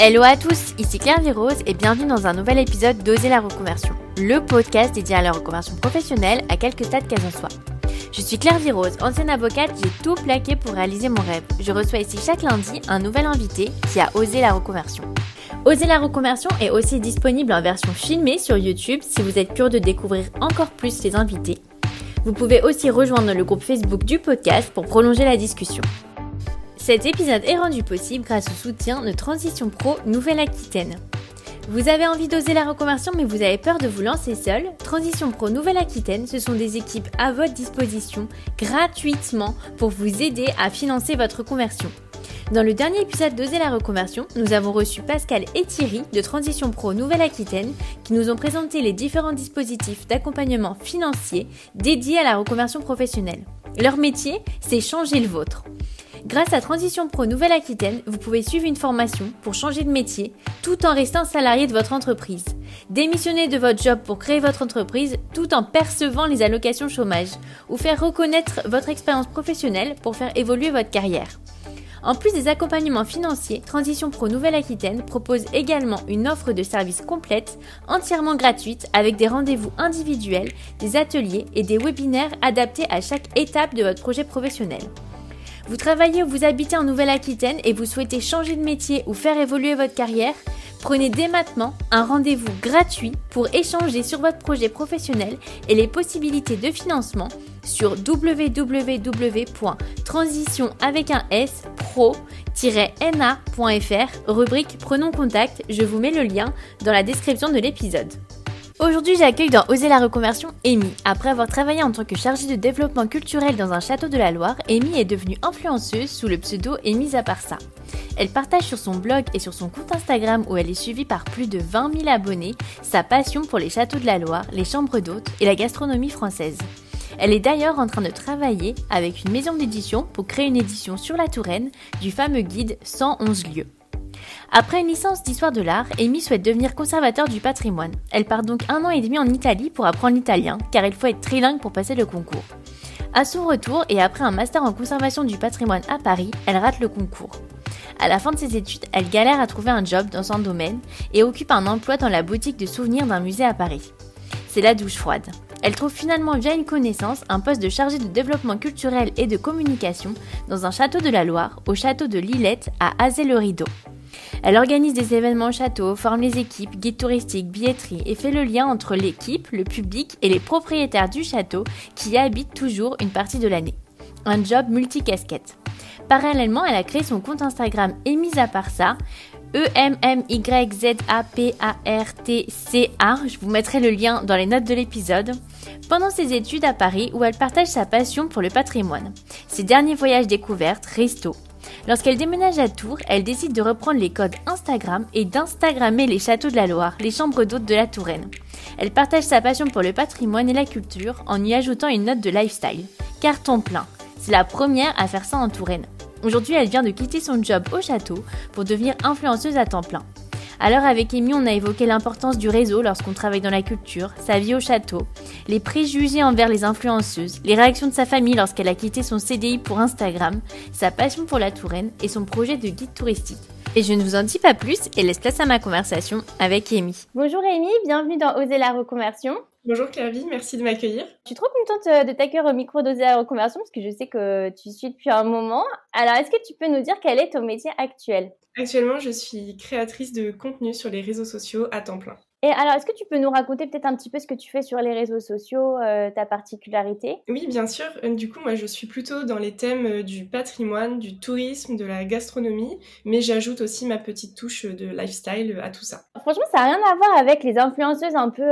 Hello à tous, ici Claire Virose et bienvenue dans un nouvel épisode d'Oser la reconversion, le podcast dédié à la reconversion professionnelle à quelques stades qu'elle en soit. Je suis Claire Virose, ancienne avocate, j'ai tout plaqué pour réaliser mon rêve. Je reçois ici chaque lundi un nouvel invité qui a osé la reconversion. Oser la reconversion est aussi disponible en version filmée sur YouTube si vous êtes curieux de découvrir encore plus les invités. Vous pouvez aussi rejoindre le groupe Facebook du podcast pour prolonger la discussion. Cet épisode est rendu possible grâce au soutien de Transition Pro Nouvelle-Aquitaine. Vous avez envie d'oser la reconversion mais vous avez peur de vous lancer seul? Transition Pro Nouvelle-Aquitaine, ce sont des équipes à votre disposition gratuitement pour vous aider à financer votre conversion. Dans le dernier épisode d'Oser la reconversion, nous avons reçu Pascal et Thierry de Transition Pro Nouvelle-Aquitaine qui nous ont présenté les différents dispositifs d'accompagnement financier dédiés à la reconversion professionnelle. Leur métier, c'est changer le vôtre. Grâce à Transition Pro Nouvelle-Aquitaine, vous pouvez suivre une formation pour changer de métier tout en restant salarié de votre entreprise. Démissionner de votre job pour créer votre entreprise tout en percevant les allocations chômage ou faire reconnaître votre expérience professionnelle pour faire évoluer votre carrière. En plus des accompagnements financiers, Transition Pro Nouvelle-Aquitaine propose également une offre de services complète, entièrement gratuite, avec des rendez-vous individuels, des ateliers et des webinaires adaptés à chaque étape de votre projet professionnel. Vous travaillez ou vous habitez en Nouvelle-Aquitaine et vous souhaitez changer de métier ou faire évoluer votre carrière Prenez dès maintenant un rendez-vous gratuit pour échanger sur votre projet professionnel et les possibilités de financement sur www.transition avec un S pro-na.fr rubrique Prenons contact, je vous mets le lien dans la description de l'épisode. Aujourd'hui, j'accueille dans Oser la reconversion Amy. Après avoir travaillé en tant que chargée de développement culturel dans un château de la Loire, Amy est devenue influenceuse sous le pseudo Amy Zaparsa. Elle partage sur son blog et sur son compte Instagram où elle est suivie par plus de 20 000 abonnés sa passion pour les châteaux de la Loire, les chambres d'hôtes et la gastronomie française. Elle est d'ailleurs en train de travailler avec une maison d'édition pour créer une édition sur la Touraine du fameux guide 111 lieux. Après une licence d'histoire de l'art, Amy souhaite devenir conservateur du patrimoine. Elle part donc un an et demi en Italie pour apprendre l'italien, car il faut être trilingue pour passer le concours. À son retour et après un master en conservation du patrimoine à Paris, elle rate le concours. À la fin de ses études, elle galère à trouver un job dans son domaine et occupe un emploi dans la boutique de souvenirs d'un musée à Paris. C'est la douche froide. Elle trouve finalement via une connaissance un poste de chargé de développement culturel et de communication dans un château de la Loire, au château de Lillette à Azay-le-Rideau. Elle organise des événements au château, forme les équipes, guide touristique, billetterie et fait le lien entre l'équipe, le public et les propriétaires du château qui y habitent toujours une partie de l'année. Un job multicasquette. Parallèlement, elle a créé son compte Instagram Emisa Parsa, E-M-M-Y-Z-A-P-A-R-T-C-A. Je vous mettrai le lien dans les notes de l'épisode. Pendant ses études à Paris, où elle partage sa passion pour le patrimoine. Ses derniers voyages découvertes, resto, Lorsqu'elle déménage à Tours, elle décide de reprendre les codes Instagram et d'Instagrammer les châteaux de la Loire, les chambres d'hôtes de la Touraine. Elle partage sa passion pour le patrimoine et la culture en y ajoutant une note de lifestyle. Carton plein. C'est la première à faire ça en Touraine. Aujourd'hui, elle vient de quitter son job au château pour devenir influenceuse à temps plein. Alors avec Amy, on a évoqué l'importance du réseau lorsqu'on travaille dans la culture, sa vie au château, les préjugés envers les influenceuses, les réactions de sa famille lorsqu'elle a quitté son CDI pour Instagram, sa passion pour la Touraine et son projet de guide touristique. Et je ne vous en dis pas plus et laisse place à ma conversation avec Amy. Bonjour Amy, bienvenue dans Oser la reconversion. Bonjour Claire-Vie, merci de m'accueillir. Je suis trop contente euh, de t'accueillir au micro d'Oser la reconversion parce que je sais que tu suis depuis un moment. Alors, est-ce que tu peux nous dire quel est ton métier actuel? Actuellement, je suis créatrice de contenu sur les réseaux sociaux à temps plein. Et alors, est-ce que tu peux nous raconter peut-être un petit peu ce que tu fais sur les réseaux sociaux, euh, ta particularité? Oui, bien sûr. Euh, du coup, moi, je suis plutôt dans les thèmes euh, du patrimoine, du tourisme, de la gastronomie, mais j'ajoute aussi ma petite touche de lifestyle à tout ça. Franchement, ça n'a rien à voir avec les influenceuses un peu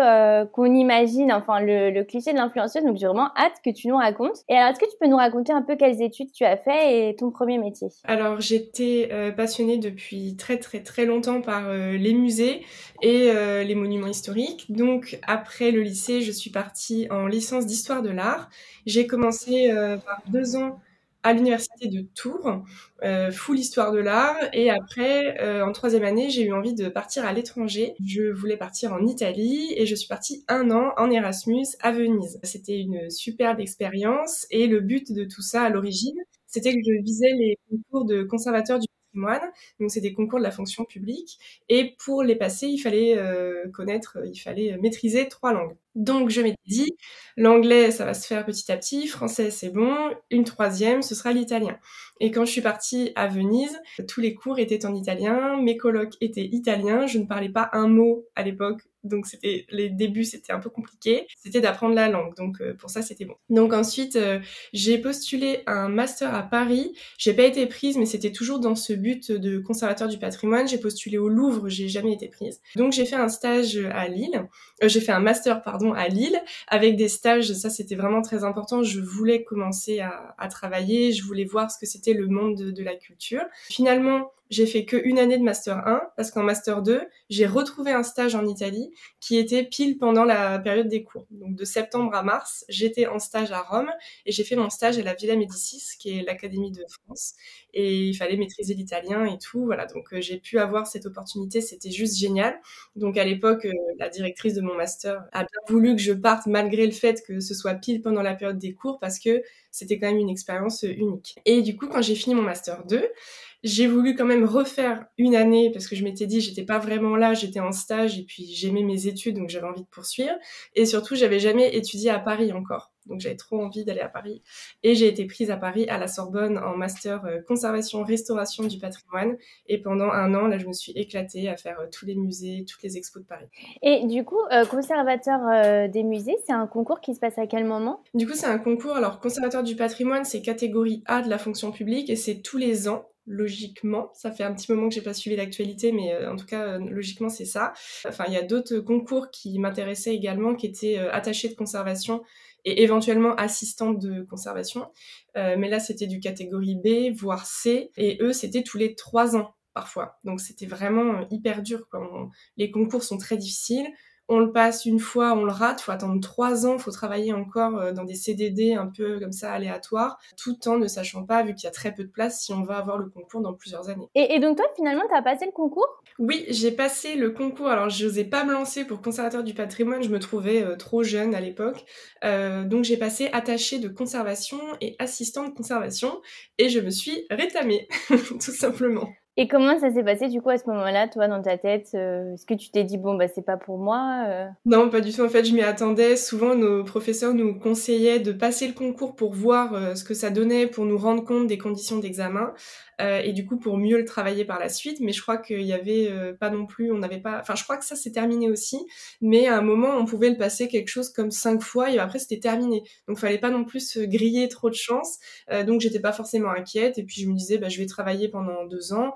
qu'on imagine, enfin le, cliché de l'influenceuse. Donc, j'ai vraiment hâte que tu nous racontes. Et alors, est-ce que tu peux nous raconter un peu quelles études tu as fait et ton premier métier? Alors, j'étais passionnée depuis très très très longtemps par les musées et les monuments historiques. Donc après le lycée, je suis partie en licence d'histoire de l'art. J'ai commencé euh, par deux ans à l'université de Tours, euh, full histoire de l'art. Et après, euh, en troisième année, j'ai eu envie de partir à l'étranger. Je voulais partir en Italie et je suis partie un an en Erasmus à Venise. C'était une superbe expérience et le but de tout ça à l'origine, c'était que je visais les concours de conservateur du Donc c'est des concours de la fonction publique. Et pour les passer, il fallait connaître, il fallait maîtriser trois langues. Donc je m'étais dit, l'anglais, ça va se faire petit à petit, français, c'est bon, une troisième, ce sera l'italien. Et quand je suis partie à Venise, tous les cours étaient en italien, mes colocs étaient italiens, je ne parlais pas un mot à l'époque donc c'était les débuts c'était un peu compliqué c'était d'apprendre la langue donc euh, pour ça c'était bon donc ensuite euh, j'ai postulé un master à Paris j'ai pas été prise mais c'était toujours dans ce but de conservateur du patrimoine j'ai postulé au Louvre j'ai jamais été prise donc j'ai fait un stage à Lille euh, j'ai fait un master pardon à Lille avec des stages ça c'était vraiment très important. Je voulais commencer à, travailler je voulais voir ce que c'était le monde de, de la culture. Finalement j'ai fait que une année de master 1 parce qu'en master 2, j'ai retrouvé un stage en Italie qui était pile pendant la période des cours. Donc de septembre à mars, j'étais en stage à Rome et j'ai fait mon stage à la Villa Médicis qui est l'académie de France et il fallait maîtriser l'italien et tout. Voilà, donc euh, j'ai pu avoir cette opportunité, c'était juste génial. Donc à l'époque, euh, la directrice de mon master a bien voulu que je parte malgré le fait que ce soit pile pendant la période des cours parce que c'était quand même une expérience unique. Et du coup, quand j'ai fini mon master 2, j'ai voulu quand même refaire une année parce que je m'étais dit j'étais pas vraiment là, j'étais en stage et puis j'aimais mes études donc j'avais envie de poursuivre. Et surtout j'avais jamais étudié à Paris encore. Donc j'avais trop envie d'aller à Paris. Et j'ai été prise à Paris à la Sorbonne en master euh, conservation restauration du patrimoine. Et pendant un an là je me suis éclatée à faire euh, tous les musées, toutes les expos de Paris. Et du coup euh, conservateur des musées, c'est un concours qui se passe à quel moment? Du coup c'est un concours. Alors conservateur du patrimoine, c'est catégorie A de la fonction publique et c'est tous les ans logiquement. Ça fait un petit moment que j'ai pas suivi l'actualité, mais euh, en tout cas, euh, logiquement, c'est ça. Enfin, il y a d'autres concours qui m'intéressaient également, qui étaient euh, attachés de conservation et éventuellement assistante de conservation. mais là, c'était du catégorie B, voire C, et eux, c'était tous les trois ans parfois. Donc c'était vraiment hyper dur. les concours sont très difficiles on le passe une fois, on le rate, faut attendre trois ans, faut travailler encore euh, dans des CDD un peu comme ça aléatoires, tout en ne sachant pas, vu qu'il y a très peu de place, si on va avoir le concours dans plusieurs années. Et, donc toi, finalement, tu as passé le concours? Oui, j'ai passé le concours. Alors, je n'osais pas me lancer pour conservateur du patrimoine, je me trouvais euh, trop jeune à l'époque. Euh, donc, j'ai passé attaché de conservation et assistant de conservation, et je me suis rétamée, tout simplement. Et comment ça s'est passé du coup à ce moment-là, toi, dans ta tête euh, Est-ce que tu t'es dit bon bah c'est pas pour moi euh? Non, pas du tout. En fait, je m'y attendais. Souvent, nos professeurs nous conseillaient de passer le concours pour voir euh, ce que ça donnait, pour nous rendre compte des conditions d'examen et du coup pour mieux le travailler par la suite. Mais je crois qu'il y avait pas non plus, on n'avait pas. Enfin, je crois que ça s'est terminé aussi. Mais à un moment, on pouvait le passer quelque chose comme cinq fois et après c'était terminé. Donc, fallait pas non plus se griller trop de chance. donc, j'étais pas forcément inquiète. Et puis je me disais, bah, je vais travailler pendant deux ans.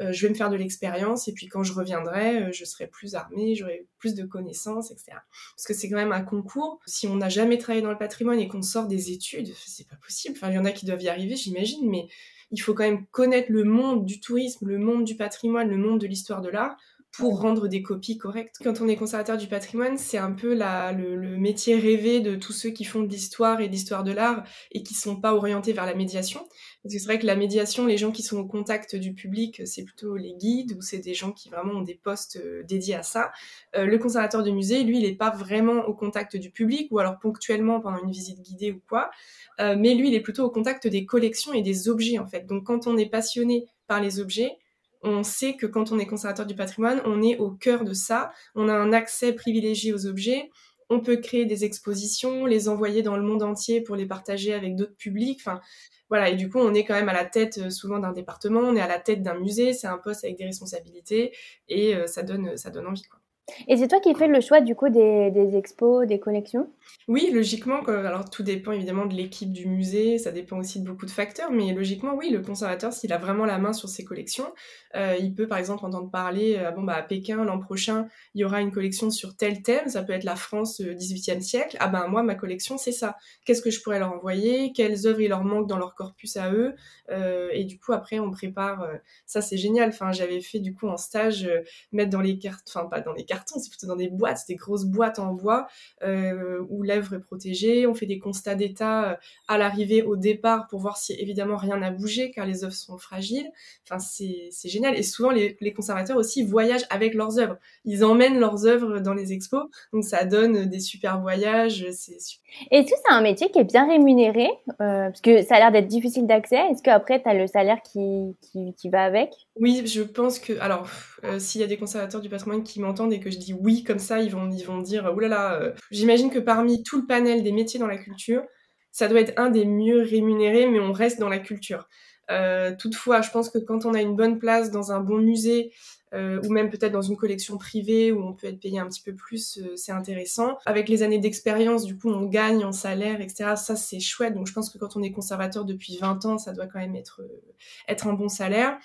Euh, je vais me faire de l'expérience et puis quand je reviendrai, euh, je serai plus armée, j'aurai plus de connaissances, etc. Parce que c'est quand même un concours. Si on n'a jamais travaillé dans le patrimoine et qu'on sort des études, c'est pas possible. Enfin, il y en a qui doivent y arriver, j'imagine, mais il faut quand même connaître le monde du tourisme, le monde du patrimoine, le monde de l'histoire de l'art pour rendre des copies correctes. Quand on est conservateur du patrimoine, c'est un peu la, le, le, métier rêvé de tous ceux qui font de l'histoire et de l'histoire de l'art et qui sont pas orientés vers la médiation. Parce que c'est vrai que la médiation, les gens qui sont au contact du public, c'est plutôt les guides ou c'est des gens qui vraiment ont des postes euh, dédiés à ça. Euh, le conservateur de musée, lui, il n'est pas vraiment au contact du public ou alors ponctuellement pendant une visite guidée ou quoi. Euh, mais lui, il est plutôt au contact des collections et des objets en fait. Donc quand on est passionné par les objets, on sait que quand on est conservateur du patrimoine, on est au cœur de ça, on a un accès privilégié aux objets, on peut créer des expositions, les envoyer dans le monde entier pour les partager avec d'autres publics. Enfin, voilà, et du coup, on est quand même à la tête euh, souvent d'un département, on est à la tête d'un musée, c'est un poste avec des responsabilités. Et euh, ça donne ça donne envie. Et c'est toi qui fais le choix du coup des, expos, des collections? Oui, logiquement. Alors tout dépend évidemment de l'équipe du musée, ça dépend aussi de beaucoup de facteurs, mais logiquement, oui, le conservateur, s'il a vraiment la main sur ses collections, euh, il peut par exemple entendre parler, euh, bon bah à Pékin l'an prochain, il y aura une collection sur tel thème, ça peut être la France euh, 18e siècle. Ah ben moi ma collection c'est ça. Qu'est-ce que je pourrais leur envoyer? Quelles œuvres il leur manque dans leur corpus à eux? Euh, Et du coup après on prépare. ça c'est génial. Enfin j'avais fait du coup en stage mettre dans les cartes, enfin pas dans les cartes c'est plutôt dans des boîtes, des grosses boîtes en bois où l'œuvre est protégée. On fait des constats d'état à l'arrivée, au départ, pour voir si évidemment rien n'a bougé, car les œuvres sont fragiles. Enfin, c'est génial. Et souvent, les, conservateurs aussi voyagent avec leurs œuvres. Ils emmènent leurs œuvres dans les expos, donc ça donne des super voyages. C'est Est-ce que c'est un métier qui est bien rémunéré? Parce que ça a l'air d'être difficile d'accès. Est-ce qu'après, tu as le salaire qui, qui, va avec? Oui, je pense que. Alors, euh, s'il y a des conservateurs du patrimoine qui m'entendent et que je dis oui comme ça, ils vont, ils vont dire oulala. Là là, J'imagine que parmi tout le panel des métiers dans la culture, ça doit être un des mieux rémunérés, mais on reste dans la culture. Euh, toutefois, je pense que quand on a une bonne place dans un bon musée, euh, ou même peut-être dans une collection privée où on peut être payé un petit peu plus, euh, c'est intéressant. Avec les années d'expérience, du coup, on gagne en salaire, etc. Ça, c'est chouette. Donc, je pense que quand on est conservateur depuis 20 ans, ça doit quand même être, être un bon salaire.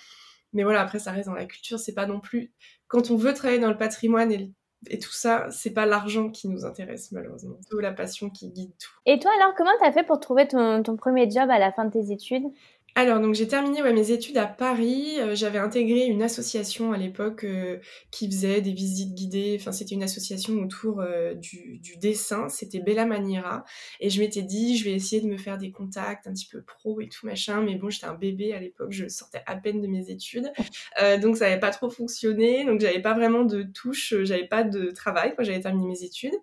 Mais voilà, après, ça reste dans la culture. C'est pas non plus. Quand on veut travailler dans le patrimoine et tout ça, c'est pas l'argent qui nous intéresse malheureusement, c'est la passion qui guide tout. Et toi alors, comment t'as fait pour trouver ton, premier job à la fin de tes études? Alors, donc j'ai terminé mes études à Paris. Euh, j'avais intégré une association à l'époque euh, qui faisait des visites guidées. Enfin, c'était une association autour euh, du, du, dessin. C'était Bella Maniera. Et je m'étais dit, je vais essayer de me faire des contacts un petit peu pro et tout machin. Mais bon, j'étais un bébé à l'époque. Je sortais à peine de mes études. donc, ça n'avait pas trop fonctionné. Donc, j'avais pas vraiment de touche. J'avais pas de travail quand j'avais terminé mes études.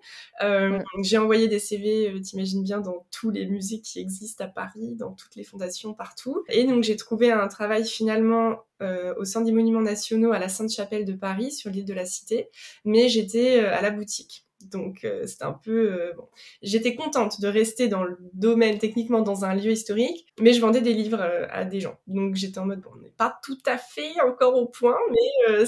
J'ai envoyé des CV, t'imagines bien, dans tous les musées qui existent à Paris, dans toutes les fondations, partout. Et donc j'ai trouvé un travail finalement euh, au sein des monuments nationaux à la Sainte-Chapelle de Paris, sur l'île de la Cité, mais j'étais euh, à la boutique. Donc euh, c'était un peu bon. J'étais contente de rester dans le domaine techniquement dans un lieu historique, mais je vendais des livres à des gens. Donc j'étais en mode bon, on n'est pas tout à fait encore au point, mais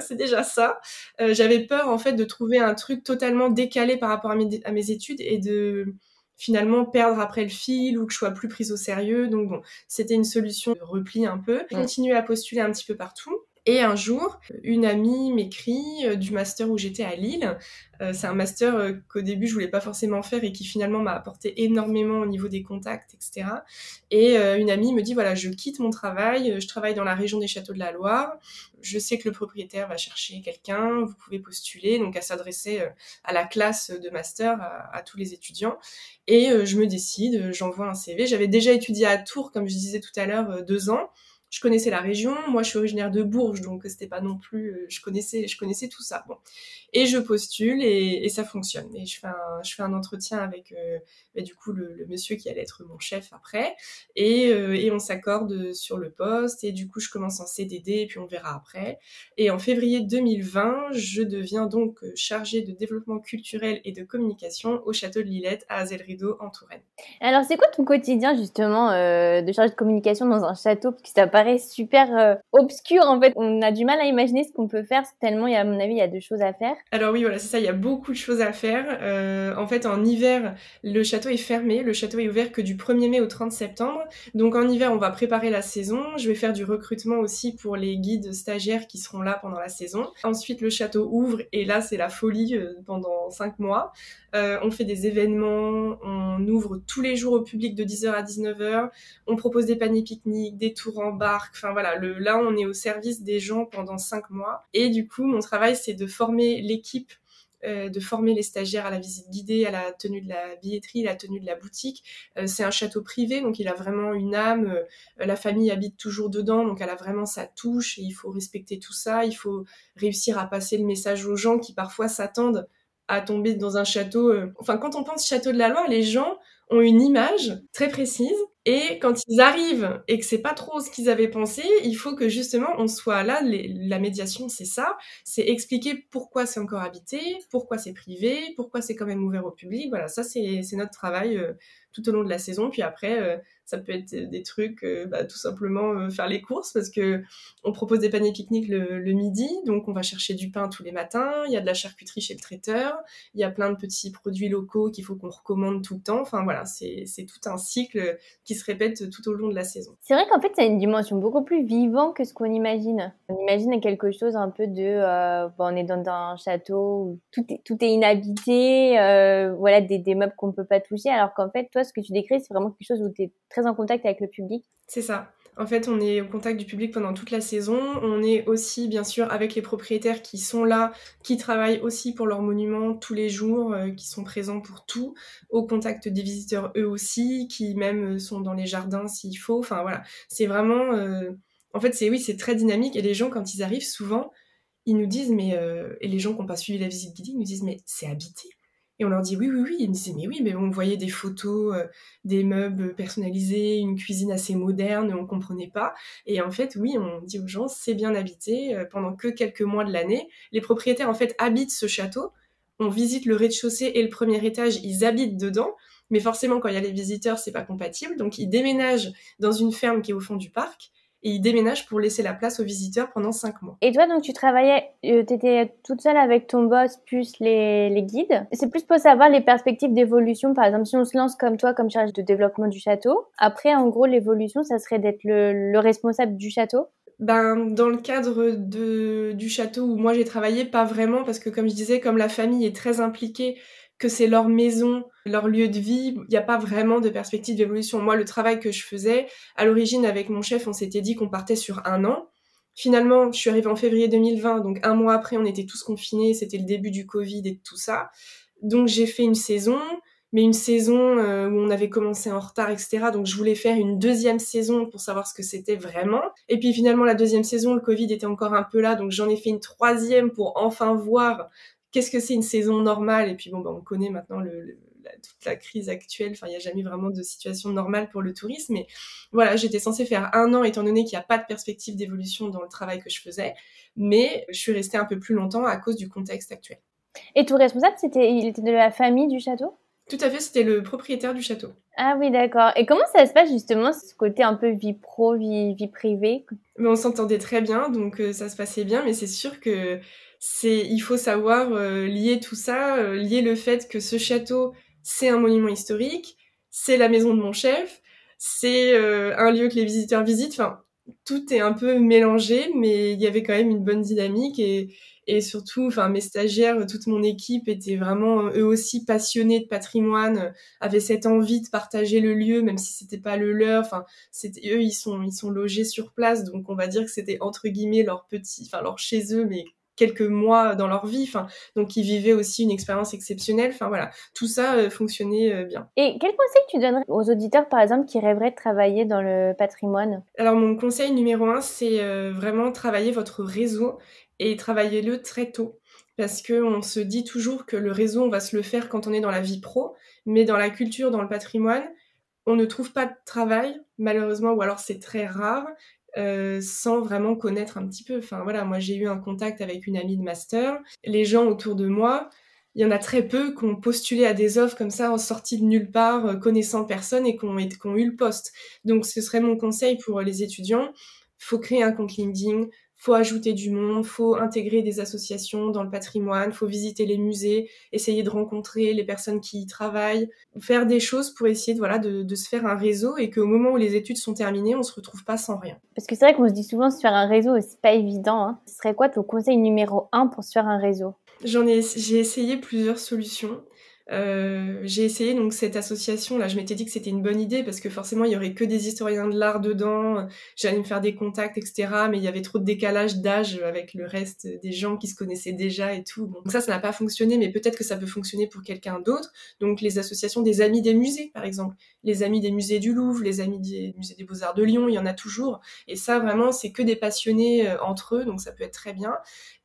c'est déjà ça. J'avais peur en fait de trouver un truc totalement décalé par rapport à mes, à mes études et de finalement perdre après le fil ou que je sois plus prise au sérieux. Donc bon, c'était une solution de repli un peu. Continuer à postuler un petit peu partout. Et un jour, une amie m'écrit euh, du master où j'étais à Lille. Euh, c'est un master euh, qu'au début je voulais pas forcément faire et qui finalement m'a apporté énormément au niveau des contacts, etc. Et une amie me dit voilà, je quitte mon travail, je travaille dans la région des Châteaux de la Loire. Je sais que le propriétaire va chercher quelqu'un, vous pouvez postuler. Donc à s'adresser à la classe de master, à, à tous les étudiants. Et je me décide, j'envoie un CV. J'avais déjà étudié à Tours, comme je disais tout à l'heure, deux ans je connaissais la région. Moi, je suis originaire de Bourges, donc c'était pas non plus. Euh, je connaissais, je connaissais tout ça. Bon, et je postule et, ça fonctionne. Et je fais un, je fais un entretien avec euh, bah, du coup le, monsieur qui allait être mon chef après, et, euh, et on s'accorde sur le poste. Et du coup, je commence en CDD et puis on verra après. Et en février 2020, je deviens donc chargée de développement culturel et de communication au château de Lillette à Azel-Rideau en Touraine. Alors, c'est quoi ton quotidien justement de chargé de communication dans un château? Parce que ça super euh, obscur en fait. On a du mal à imaginer ce qu'on peut faire tellement, à mon avis, il y a deux choses à faire. Alors oui, voilà, c'est ça, il y a beaucoup de choses à faire. Euh, en fait, en hiver, le château est fermé. Le château est ouvert que du 1er mai au 30 septembre. Donc en hiver, on va préparer la saison. Je vais faire du recrutement aussi pour les guides stagiaires qui seront là pendant la saison. Ensuite, le château ouvre et là, c'est la folie euh, pendant cinq mois. on fait des événements, on ouvre tous les jours au public de 10h à 19h. On propose des paniers pique-niques, des tours en bas Enfin voilà, là on est au service des gens pendant cinq mois. Et du coup, mon travail c'est de former l'équipe euh, de former les stagiaires à la visite guidée, à la tenue de la billetterie, la tenue de la boutique. Euh, c'est un château privé, donc il a vraiment une âme. Euh, la famille habite toujours dedans, donc elle a vraiment sa touche. Et il faut respecter tout ça. Il faut réussir à passer le message aux gens qui parfois s'attendent à tomber dans un château. Enfin, quand on pense château de la Loire, les gens ont une image très précise et quand ils arrivent et que c'est pas trop ce qu'ils avaient pensé, il faut que justement on soit là. la médiation, c'est ça, c'est expliquer pourquoi c'est encore habité, pourquoi c'est privé, pourquoi c'est quand même ouvert au public. Voilà, ça c'est notre travail euh, tout au long de la saison. Puis après, euh, ça peut être des trucs, euh, bah, tout simplement euh, faire les courses parce que on propose des paniers pique-nique le, midi, donc on va chercher du pain tous les matins. Il y a de la charcuterie chez le traiteur. Il y a plein de petits produits locaux qu'il faut qu'on recommande tout le temps. Enfin voilà, c'est tout un cycle qui se répète tout au long de la saison. C'est vrai qu'en fait, ça a une dimension beaucoup plus vivante que ce qu'on imagine. On imagine quelque chose un peu de, on est dans un château où tout est, tout est inhabité, voilà, des, des meubles qu'on ne peut pas toucher, alors qu'en fait, toi, ce que tu décris, c'est vraiment quelque chose où tu es très en contact avec le public. C'est ça. En fait, on est au contact du public pendant toute la saison. On est aussi, bien sûr, avec les propriétaires qui sont là, qui travaillent aussi pour leurs monuments tous les jours, euh, qui sont présents pour tout, au contact des visiteurs eux aussi, qui même sont dans les jardins s'il faut. Enfin voilà, c'est vraiment... Euh, en fait, c'est oui, c'est très dynamique. Et les gens, quand ils arrivent, souvent, ils nous disent, mais... Euh, et les gens qui n'ont pas suivi la visite guidée, ils nous disent, mais c'est habité et on leur dit oui, oui, oui. Ils me disaient mais oui, mais on voyait des photos, euh, des meubles personnalisés, une cuisine assez moderne, on comprenait pas. Et en fait, oui, on dit aux gens c'est bien habité euh, pendant que quelques mois de l'année. Les propriétaires en fait habitent ce château. On visite le rez-de-chaussée et le premier étage, ils habitent dedans. Mais forcément, quand il y a les visiteurs, c'est pas compatible. Donc, ils déménagent dans une ferme qui est au fond du parc et ils déménagent pour laisser la place aux visiteurs pendant cinq mois. Et toi, donc, tu travaillais, euh, tu étais toute seule avec ton boss plus les, les guides. C'est plus pour savoir les perspectives d'évolution. Par exemple, si on se lance comme toi, comme charge de développement du château, après, en gros, l'évolution, ça serait d'être le, le responsable du château? Ben, dans le cadre de, du château où moi j'ai travaillé, pas vraiment, parce que comme je disais, comme la famille est très impliquée que c'est leur maison, leur lieu de vie, il n'y a pas vraiment de perspective d'évolution. Moi, le travail que je faisais, à l'origine, avec mon chef, on s'était dit qu'on partait sur un an. Finalement, je suis arrivée en février 2020, donc un mois après, on était tous confinés, c'était le début du Covid et tout ça. Donc j'ai fait une saison, mais une saison euh, où on avait commencé en retard, etc. Donc je voulais faire une deuxième saison pour savoir ce que c'était vraiment. Et puis finalement, la deuxième saison, le Covid était encore un peu là, donc j'en ai fait une troisième pour enfin voir qu'est-ce que c'est une saison normale? Et puis bon, bah, on connaît maintenant le, toute la crise actuelle. Enfin, il n'y a jamais vraiment de situation normale pour le tourisme. Mais voilà, j'étais censée faire un an, étant donné qu'il n'y a pas de perspective d'évolution dans le travail que je faisais. Mais je suis restée un peu plus longtemps à cause du contexte actuel. Et ton responsable, c'était, il était de la famille du château? Tout à fait, c'était le propriétaire du château. Ah oui, d'accord. Et comment ça se passe justement, ce côté un peu vie pro, vie, vie privée? Mais On s'entendait très bien, donc euh, ça se passait bien, mais c'est sûr que c'est il faut savoir euh, lier tout ça, euh, lier le fait que ce château c'est un monument historique, c'est la maison de mon chef, c'est un lieu que les visiteurs visitent. Enfin, tout est un peu mélangé, mais il y avait quand même une bonne dynamique et, et surtout, enfin, mes stagiaires, toute mon équipe était vraiment eux aussi passionnés de patrimoine, avaient cette envie de partager le lieu, même si c'était pas le leur. Enfin, c'était eux, ils sont ils sont logés sur place, donc on va dire que c'était entre guillemets leur petit, enfin leur chez eux, mais quelques mois dans leur vie. Enfin, donc ils vivaient aussi une expérience exceptionnelle. Enfin voilà, tout ça euh, fonctionnait euh, bien. Et quel conseil tu donnerais aux auditeurs, par exemple, qui rêveraient de travailler dans le patrimoine? Alors mon conseil numéro un, c'est euh, vraiment travailler votre réseau et travailler-le très tôt. Parce que on se dit toujours que le réseau, on va se le faire quand on est dans la vie pro, mais dans la culture, dans le patrimoine, on ne trouve pas de travail, malheureusement, ou alors c'est très rare. Euh, sans vraiment connaître un petit peu. Enfin voilà, moi j'ai eu un contact avec une amie de master. Les gens autour de moi, il y en a très peu qui ont postulé à des offres comme ça en de nulle part, euh, connaissant personne et qui ont, qui ont eu le poste. Donc ce serait mon conseil pour les étudiants. Faut créer un compte LinkedIn, faut ajouter du monde, faut intégrer des associations dans le patrimoine, faut visiter les musées, essayer de rencontrer les personnes qui y travaillent, faire des choses pour essayer de, voilà, de, se faire un réseau et qu'au moment où les études sont terminées, on se retrouve pas sans rien. Parce que c'est vrai qu'on se dit souvent se faire un réseau, c'est pas évident. Hein. Ce serait quoi ton conseil numéro un pour se faire un réseau? J'en ai, j'ai essayé plusieurs solutions. Euh, j'ai essayé donc cette association là, je m'étais dit que c'était une bonne idée parce que forcément il y aurait que des historiens de l'art dedans, j'allais me faire des contacts etc. Mais il y avait trop de décalage d'âge avec le reste des gens qui se connaissaient déjà et tout. Donc ça, ça n'a pas fonctionné, mais peut-être que ça peut fonctionner pour quelqu'un d'autre. Donc les associations des amis des musées par exemple, les amis des musées du Louvre, les amis des musées des Beaux Arts de Lyon, il y en a toujours. Et ça vraiment c'est que des passionnés euh, entre eux, donc ça peut être très bien.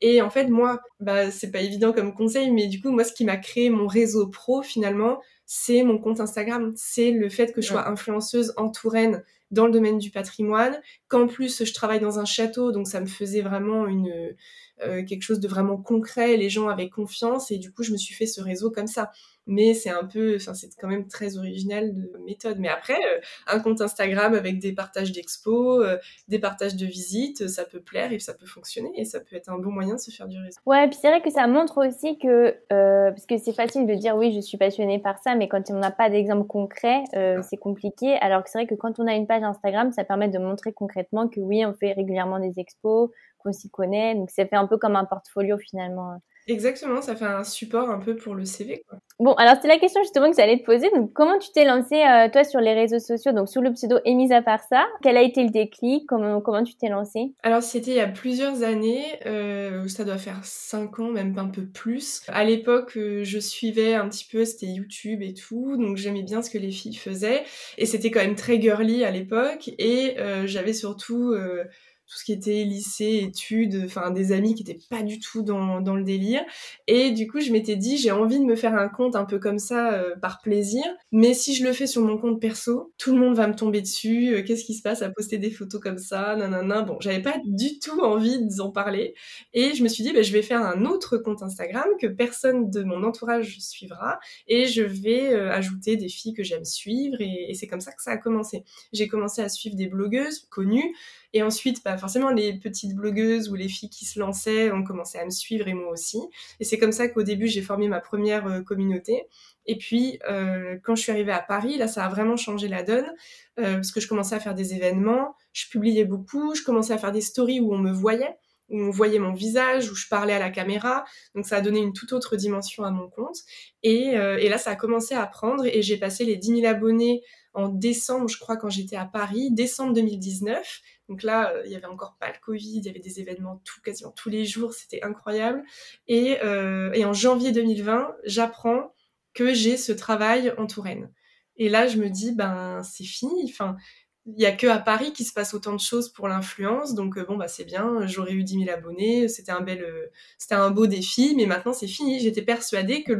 Et en fait moi, bah c'est pas évident comme conseil, mais du coup moi ce qui m'a créé mon réseau pro finalement, c'est mon compte Instagram. C'est le fait que je sois influenceuse en Touraine dans le domaine du patrimoine, qu'en plus je travaille dans un château, donc ça me faisait vraiment une euh, quelque chose de vraiment concret. Les gens avaient confiance et du coup je me suis fait ce réseau comme ça mais c'est un peu, enfin c'est quand même très original de méthode. Mais après, euh, un compte Instagram avec des partages d'expos, euh, des partages de visites, ça peut plaire et ça peut fonctionner et ça peut être un bon moyen de se faire du réseau. Ouais, puis c'est vrai que ça montre aussi que, euh, parce que c'est facile de dire oui, je suis passionnée par ça, mais quand on n'a pas d'exemple concret, c'est compliqué. Alors que c'est vrai que quand on a une page Instagram, ça permet de montrer concrètement que oui, on fait régulièrement des expos, qu'on s'y connaît, donc ça fait un peu comme un portfolio finalement. Exactement, ça fait un support un peu pour le CV. Quoi. Bon, alors c'était la question justement que j'allais te poser. Donc, comment tu t'es lancée, euh, toi, sur les réseaux sociaux, donc sous le pseudo Émise à part ça? Quel a été le déclic? Comment, comment tu t'es lancée Alors, c'était il y a plusieurs années. Euh, ça doit faire cinq ans, même un peu plus. À l'époque, euh, je suivais un petit peu, c'était YouTube et tout. Donc, j'aimais bien ce que les filles faisaient. Et c'était quand même très girly à l'époque. Et j'avais surtout tout ce qui était lycée, études, enfin des amis qui étaient pas du tout dans, dans le délire. Et du coup, je m'étais dit, j'ai envie de me faire un compte un peu comme ça euh, par plaisir. Mais si je le fais sur mon compte perso, tout le monde va me tomber dessus. Euh, qu'est-ce qui se passe à poster des photos comme ça Nanana. Bon, j'avais pas du tout envie d'en parler. Et je me suis dit, bah, je vais faire un autre compte Instagram que personne de mon entourage suivra. Et je vais euh, ajouter des filles que j'aime suivre. Et, et c'est comme ça que ça a commencé. J'ai commencé à suivre des blogueuses connues et ensuite, bah, forcément, les petites blogueuses ou les filles qui se lançaient ont commencé à me suivre et moi aussi. Et c'est comme ça qu'au début, j'ai formé ma première euh, communauté. Et puis, euh, quand je suis arrivée à Paris, là, ça a vraiment changé la donne, euh, parce que je commençais à faire des événements, je publiais beaucoup, je commençais à faire des stories où on me voyait, où on voyait mon visage, où je parlais à la caméra. Donc, ça a donné une toute autre dimension à mon compte. Et, et là, ça a commencé à prendre, et j'ai passé les 10 000 abonnés en décembre, je crois, quand j'étais à Paris, décembre 2019. Donc là, euh, il y avait encore pas le Covid, il y avait des événements quasiment tous les jours, c'était incroyable. Et, euh, en janvier 2020, j'apprends que j'ai ce travail en Touraine. Et là, je me dis, ben, c'est fini. Enfin, il y a que à Paris qui se passe autant de choses pour l'influence, donc euh, bon bah c'est bien. J'aurais eu 10 000 abonnés, c'était un bel, un beau défi, mais maintenant c'est fini. J'étais persuadée que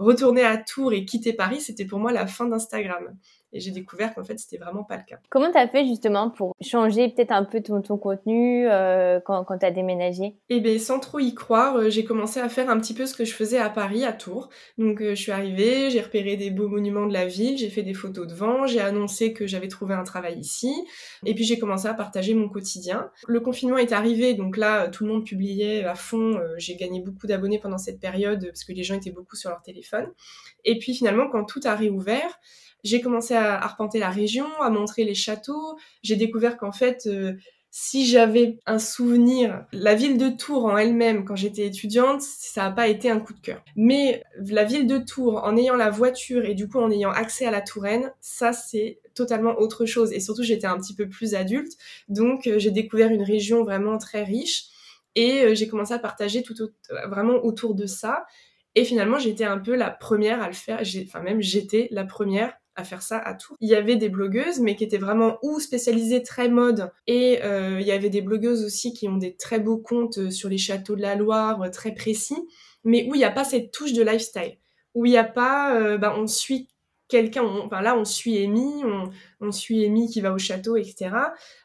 retourner à Tours et quitter Paris, c'était pour moi la fin d'Instagram. Et j'ai découvert qu'en fait, c'était vraiment pas le cas. Comment tu as fait justement pour changer peut-être un peu ton, ton contenu euh, quand, quand tu as déménagé? Eh bien, sans trop y croire, euh, j'ai commencé à faire un petit peu ce que je faisais à Paris, à Tours. Donc, euh, je suis arrivée, j'ai repéré des beaux monuments de la ville, j'ai fait des photos devant, j'ai annoncé que j'avais trouvé un travail ici. Et puis, j'ai commencé à partager mon quotidien. Le confinement est arrivé, donc là, tout le monde publiait à fond. j'ai gagné beaucoup d'abonnés pendant cette période parce que les gens étaient beaucoup sur leur téléphone. Et puis, finalement, quand tout a réouvert, j'ai commencé à arpenter la région, à montrer les châteaux. J'ai découvert qu'en fait, euh, si j'avais un souvenir, la ville de Tours en elle-même, quand j'étais étudiante, ça n'a pas été un coup de cœur. Mais la ville de Tours, en ayant la voiture et du coup en ayant accès à la Touraine, ça c'est totalement autre chose. Et surtout, j'étais un petit peu plus adulte, donc euh, j'ai découvert une région vraiment très riche et euh, j'ai commencé à partager tout vraiment autour de ça. Et finalement, j'étais un peu la première à le faire. Enfin, même j'étais la première à faire ça à tout. Il y avait des blogueuses, mais qui étaient vraiment ou spécialisées très mode, et euh, il y avait des blogueuses aussi qui ont des très beaux comptes euh, sur les châteaux de la Loire, euh, très précis, mais où il n'y a pas cette touche de lifestyle, où il n'y a pas, bah, on suit quelqu'un, enfin là on suit Amy, on, on, suit Amy qui va au château, etc.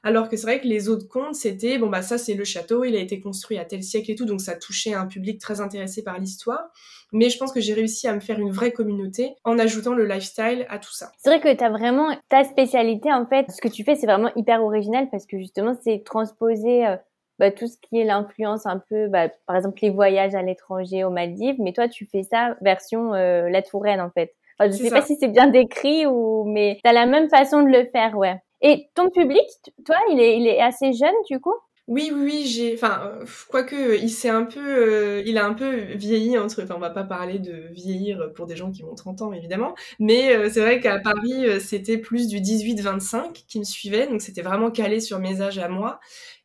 Alors que c'est vrai que les autres comptes c'était bon bah ça c'est le château, il a été construit à tel siècle et tout, donc ça touchait un public très intéressé par l'histoire. Mais je pense que j'ai réussi à me faire une vraie communauté en ajoutant le lifestyle à tout ça. C'est vrai que tu as vraiment ta spécialité en fait. Ce que tu fais c'est vraiment hyper original parce que justement c'est transposer euh, bah, tout ce qui est l'influence un peu, bah, par exemple les voyages à l'étranger aux Maldives, mais toi tu fais ça version euh, la Touraine en fait je sais pas si c'est bien décrit ou, mais t'as la même façon de le faire, ouais. Et ton public, toi, il est, il est assez jeune, du coup? Oui, oui, oui, j'ai, enfin, euh, quoique, il s'est un peu, euh, il a un peu vieilli entre, enfin, on va pas parler de vieillir pour des gens qui ont 30 ans, évidemment, mais euh, c'est vrai qu'à Paris, c'était plus du 18-25 qui me suivait, donc c'était vraiment calé sur mes âges à moi.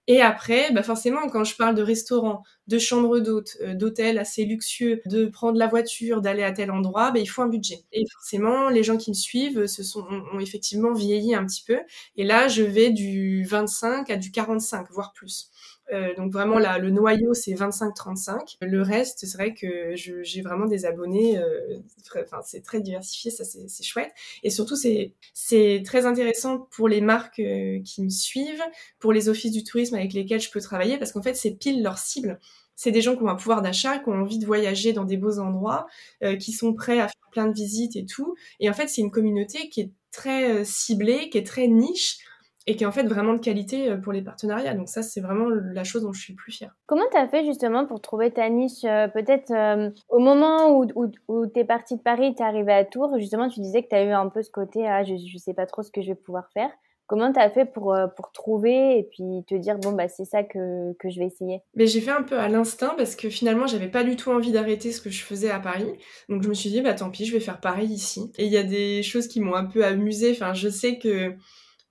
Et après, bah forcément, quand je parle de restaurant, de chambre d'hôte, euh, d'hôtel assez luxueux, de prendre la voiture, d'aller à tel endroit, bah, il faut un budget. Et forcément, les gens qui me suivent se sont, ont, effectivement vieilli un petit peu. Et là, je vais du 25 à du 45, voire plus. Euh, donc vraiment là, le noyau c'est 25-35. Le reste, c'est vrai que j'ai vraiment des abonnés. Euh, enfin, c'est très diversifié, ça c'est chouette. Et surtout, c'est très intéressant pour les marques euh, qui me suivent, pour les offices du tourisme avec lesquels je peux travailler, parce qu'en fait, c'est pile leur cible. C'est des gens qui ont un pouvoir d'achat, qui ont envie de voyager dans des beaux endroits, qui sont prêts à faire plein de visites et tout. Et en fait, c'est une communauté qui est très ciblée, qui est très niche et qui est en fait vraiment de qualité euh, pour les partenariats. Donc ça, c'est vraiment la chose dont je suis plus fière. Comment tu as fait justement pour trouver ta niche euh, Peut-être euh, au moment où, où, où tu es partie de Paris, tu es arrivée à Tours, justement, tu disais que tu as eu un peu ce côté, ah, je ne sais pas trop ce que je vais pouvoir faire. Comment tu as fait pour, pour trouver et puis te dire, bon, bah, c'est ça que, que je vais essayer? Mais j'ai fait un peu à l'instinct parce que finalement, j'avais pas du tout envie d'arrêter ce que je faisais à Paris. Donc je me suis dit, bah tant pis, je vais faire pareil ici. Et il y a des choses qui m'ont un peu amusée. Enfin, je sais que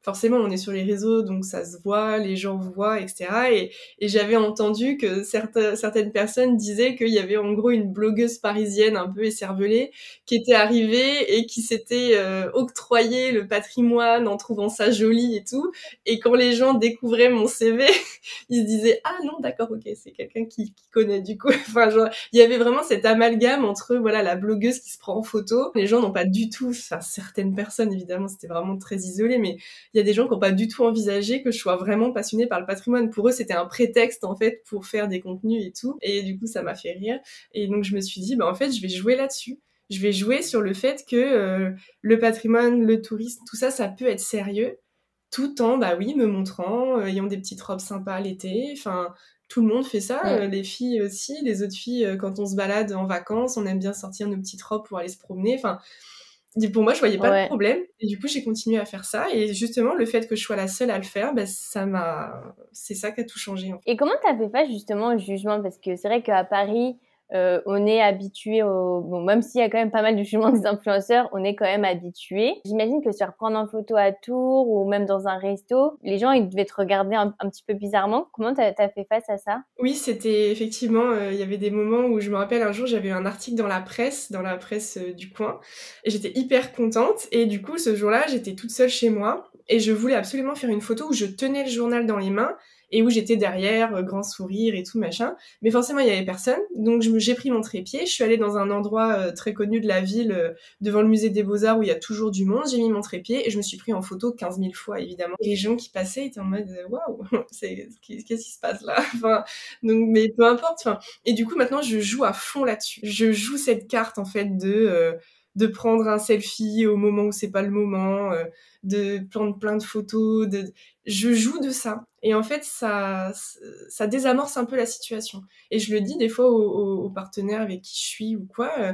forcément, on est sur les réseaux, donc ça se voit, les gens voient, etc. Et, et j'avais entendu que certaines, personnes disaient qu'il y avait en gros une blogueuse parisienne un peu écervelée qui était arrivée et qui s'était euh, octroyé le patrimoine en trouvant ça joli et tout. Et quand les gens découvraient mon CV, ils se disaient ah non d'accord ok c'est quelqu'un qui, qui, connaît du coup. enfin genre il y avait vraiment cet amalgame entre voilà la blogueuse qui se prend en photo. Les gens n'ont pas du tout, enfin certaines personnes évidemment c'était vraiment très isolé, mais il y a des gens qui n'ont pas du tout envisagé que je sois vraiment passionnée par le patrimoine. Pour eux, c'était un prétexte en fait pour faire des contenus et tout. Et du coup, ça m'a fait rire. Et donc, je me suis dit, bah en fait, je vais jouer là-dessus. Je vais jouer sur le fait que euh, le patrimoine, le tourisme, tout ça, ça peut être sérieux, tout en, bah oui, me montrant, euh, ayant des petites robes sympas l'été. Enfin, tout le monde fait ça, euh, les filles aussi, les autres filles, quand on se balade en vacances, on aime bien sortir nos petites robes pour aller se promener. Enfin, pour moi, je voyais pas de problème. Et du coup, j'ai continué à faire ça. Et justement, le fait que je sois la seule à le faire, ben, ça m'a, c'est ça qui a tout changé. Et comment tu fait face justement au jugement? Parce que c'est vrai qu'à Paris, euh, on est habitué au bon même s'il y a quand même pas mal de jugements des influenceurs on est quand même habitué. J'imagine que se faire prendre en photo à Tours ou même dans un resto les gens ils devaient te regarder un, petit peu bizarrement. Comment t'as as fait face à ça? Oui c'était effectivement euh, il y avait des moments où je me rappelle un jour j'avais un article dans la presse dans la presse euh, du coin et j'étais hyper contente. Et du coup ce jour-là j'étais toute seule chez moi et je voulais absolument faire une photo où je tenais le journal dans les mains et où j'étais derrière, euh, grand sourire et tout machin. Mais forcément, il y avait personne. Donc j'ai pris mon trépied, je suis allée dans un endroit euh, très connu de la ville, euh, devant le musée des Beaux-Arts où il y a toujours du monde. J'ai mis mon trépied et je me suis pris en photo 15 000 fois, évidemment. Les gens qui passaient étaient en mode waouh, qu'est-ce qui se passe là? Enfin, donc, mais peu importe. Et du coup, maintenant, je joue à fond là-dessus. Je joue cette carte en fait de de prendre un selfie au moment où c'est pas le moment, de prendre plein de photos, de je joue de ça. Et en fait, ça, ça désamorce un peu la situation. Et je le dis des fois aux, partenaires avec qui je suis ou quoi. Euh,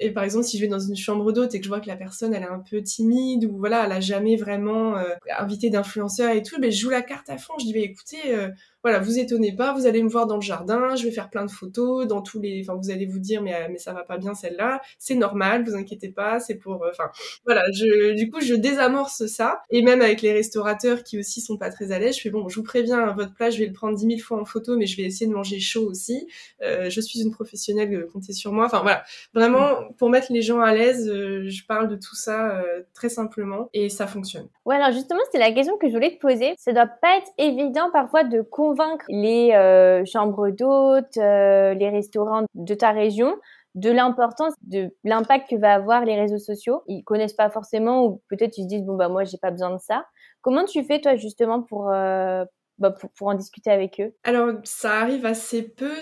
et par exemple, si je vais dans une chambre d'hôte et que je vois que la personne elle est un peu timide ou voilà, elle a jamais vraiment euh, invité d'influenceurs et tout, ben je joue la carte à fond. Je dis ben écoutez, euh, voilà, vous étonnez pas, vous allez me voir dans le jardin, je vais faire plein de photos dans tous les, enfin vous allez vous dire mais mais ça va pas bien celle-là, c'est normal, vous inquiétez pas, c'est pour, euh, enfin voilà, je du coup je désamorce ça et même avec les restaurateurs qui aussi sont pas très à l'aise, je fais bon, je vous préviens, votre plat je vais le prendre dix mille fois en photo, mais je vais essayer de manger chaud aussi. Euh, je suis une professionnelle, euh, comptez sur moi. Enfin voilà, vraiment pour mettre les gens à l'aise, je parle de tout ça très simplement et ça fonctionne. Ouais alors justement c'est la question que je voulais te poser. Ça doit pas être évident parfois de convaincre les euh, chambres d'hôtes, euh, les restaurants de ta région de l'importance de l'impact que va avoir les réseaux sociaux. Ils connaissent pas forcément ou peut-être ils se disent bon bah moi j'ai pas besoin de ça. Comment tu fais toi justement pour euh, bah, pour, en discuter avec eux? Alors ça arrive assez peu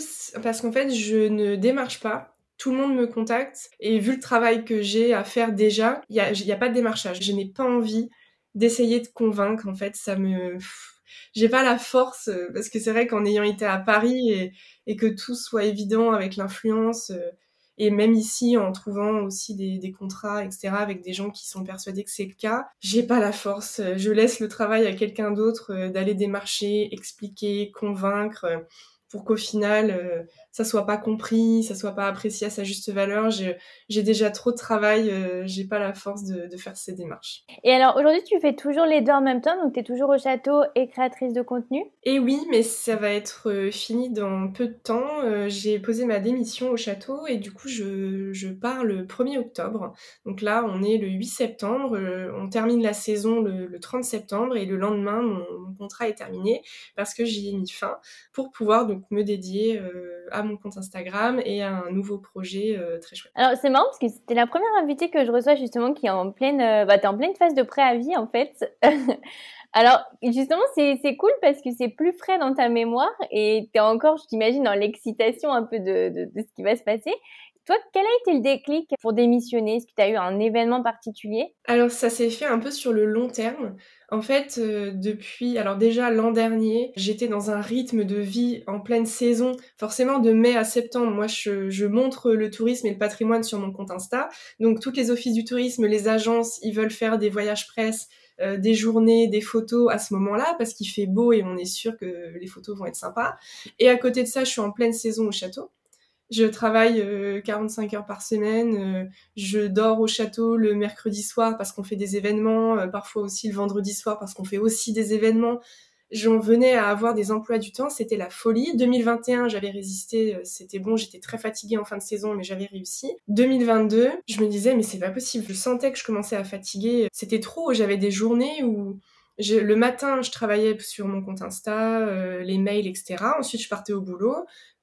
parce qu'en fait je ne démarche pas. Tout le monde me contacte et vu le travail que j'ai à faire déjà, il n'y y a pas de démarchage. Je n'ai pas envie d'essayer de convaincre. En fait, ça me j'ai pas la force euh, parce que c'est vrai qu'en ayant été à Paris et, que tout soit évident avec l'influence euh, et même ici en trouvant aussi des, contrats etc avec des gens qui sont persuadés que c'est le cas j'ai pas la force. Je laisse le travail à quelqu'un d'autre euh, d'aller démarcher expliquer convaincre pour qu'au final ça soit pas compris, ça soit pas apprécié à sa juste valeur. J'ai déjà trop de travail, euh, j'ai pas la force de, de, faire ces démarches. Et alors aujourd'hui tu fais toujours les deux en même temps, donc tu es toujours au château et créatrice de contenu? Et oui, mais ça va être euh, fini dans peu de temps. j'ai posé ma démission au château et du coup je, je, pars le 1er octobre. Donc là on est le 8 septembre, on termine la saison le, le 30 septembre et le lendemain mon, mon contrat est terminé parce que j'y ai mis fin pour pouvoir donc me dédier euh, à mon compte Instagram et à un nouveau projet euh, très chouette. Alors c'est marrant parce que c'était la première invitée que je reçois justement qui est en pleine, euh, bah, en pleine phase de préavis en fait. Alors, justement, c'est cool parce que c'est plus frais dans ta mémoire et tu es encore, je t'imagine, dans l'excitation un peu de, de, de, ce qui va se passer. Toi, quel a été le déclic pour démissionner? Est-ce que tu as eu un événement particulier? Alors, ça s'est fait un peu sur le long terme. En fait, euh, depuis, alors déjà l'an dernier, j'étais dans un rythme de vie en pleine saison. Forcément, de mai à septembre, moi, je, je, montre le tourisme et le patrimoine sur mon compte Insta. Donc, toutes les offices du tourisme, les agences, ils veulent faire des voyages presse des journées, des photos à ce moment-là parce qu'il fait beau et on est sûr que les photos vont être sympas. Et à côté de ça, je suis en pleine saison au château. Je travaille 45 heures par semaine. je dors au château le mercredi soir parce qu'on fait des événements, parfois aussi le vendredi soir parce qu'on fait aussi des événements j'en venais à avoir des emplois du temps, c'était la folie. 2021, j'avais résisté, euh, c'était bon, j'étais très fatiguée en fin de saison, mais j'avais réussi. 2022, je me disais, mais c'est pas possible, je sentais que je commençais à fatiguer. C'était trop, j'avais des journées où le matin, je travaillais sur mon compte Insta, euh, les mails, etc. Ensuite, je partais au boulot.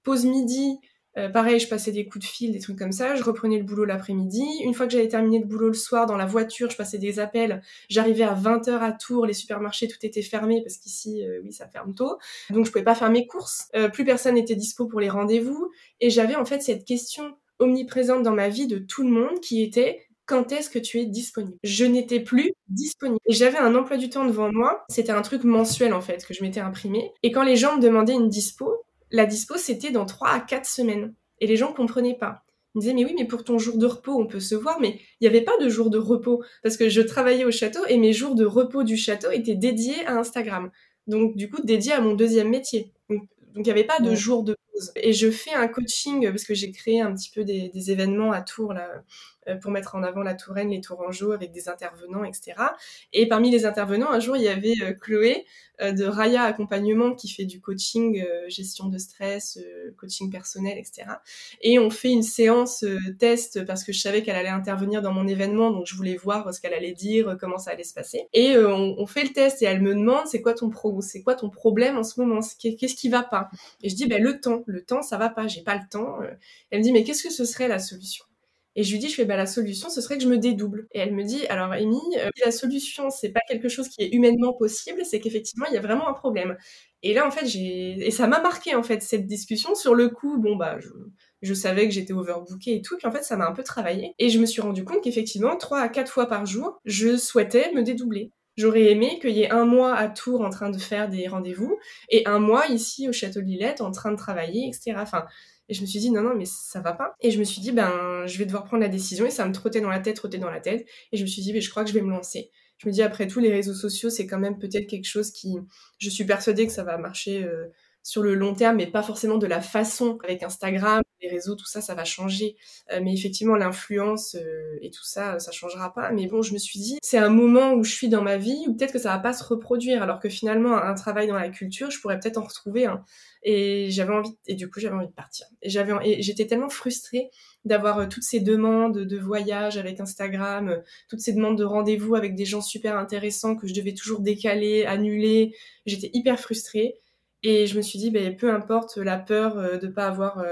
Pause midi, euh, pareil, je passais des coups de fil, des trucs comme ça. Je reprenais le boulot l'après-midi. Une fois que j'avais terminé le boulot le soir, dans la voiture, je passais des appels. J'arrivais à 20h à Tours, les supermarchés, tout était fermé parce qu'ici, euh, oui, ça ferme tôt. Donc, je pouvais pas faire mes courses. Euh, plus personne n'était dispo pour les rendez-vous. Et j'avais en fait cette question omniprésente dans ma vie de tout le monde qui était quand est-ce que tu es disponible? Je n'étais plus disponible. Et j'avais un emploi du temps devant moi. C'était un truc mensuel en fait que je m'étais imprimé. Et quand les gens me demandaient une dispo, la dispo, c'était dans 3 à 4 semaines. Et les gens comprenaient pas. Ils me disaient, mais oui, mais pour ton jour de repos, on peut se voir, mais il n'y avait pas de jour de repos, parce que je travaillais au château et mes jours de repos du château étaient dédiés à Instagram. Donc, du coup, dédiés à mon deuxième métier. Donc, il n'y avait pas de jour de pause. Et je fais un coaching, parce que j'ai créé un petit peu des, des événements à Tours, là, pour mettre en avant la Touraine, les Tourangeaux avec des intervenants, etc. Et parmi les intervenants, un jour, il y avait euh, Chloé euh, de Raya Accompagnement qui fait du coaching, gestion de stress, coaching personnel, etc. Et on fait une séance test parce que je savais qu'elle allait intervenir dans mon événement, donc je voulais voir ce qu'elle allait dire, comment ça allait se passer. Et on, fait le test et elle me demande c'est quoi ton pro, c'est quoi ton problème en ce moment, qu'est-ce qui va pas? Et je dis ben le temps, le temps ça va pas, j'ai pas le temps. Elle me dit mais qu'est-ce que ce serait la solution? Et je lui dis, je fais, bah, la solution, ce serait que je me dédouble. Et elle me dit, alors Amy, euh, la solution, c'est pas quelque chose qui est humainement possible, c'est qu'effectivement, il y a vraiment un problème. Et là, en fait, j'ai, et ça m'a marqué, en fait, cette discussion. Sur le coup, bon, bah, je, savais que j'étais overbookée et tout, puis en fait, ça m'a un peu travaillé. Et je me suis rendu compte qu'effectivement, trois à quatre fois par jour, je souhaitais me dédoubler. J'aurais aimé qu'il y ait un mois à Tours en train de faire des rendez-vous et un mois ici au Château Lillette en train de travailler, etc. Enfin, et je me suis dit, non, non, mais ça va pas. Et je me suis dit, ben, je vais devoir prendre la décision. Et ça me trottait dans la tête, trottait dans la tête. Et je me suis dit, mais je crois que je vais me lancer. Je me dis, après tout, les réseaux sociaux, c'est quand même peut-être quelque chose qui, je suis persuadée que ça va marcher euh, sur le long terme, mais pas forcément de la façon avec Instagram, les réseaux, tout ça, ça va changer. Euh, mais effectivement, l'influence euh, et tout ça, ça changera pas. Mais bon, je me suis dit, c'est un moment où je suis dans ma vie où peut-être que ça va pas se reproduire, alors que finalement, un travail dans la culture, je pourrais peut-être en retrouver un. Et j'avais envie, et du coup, j'avais envie de partir. Et j'avais, et j'étais tellement frustrée d'avoir euh, toutes ces demandes de voyage avec Instagram, toutes ces demandes de rendez-vous avec des gens super intéressants que je devais toujours décaler, annuler. J'étais hyper frustrée. Et je me suis dit, ben, peu importe la peur de pas avoir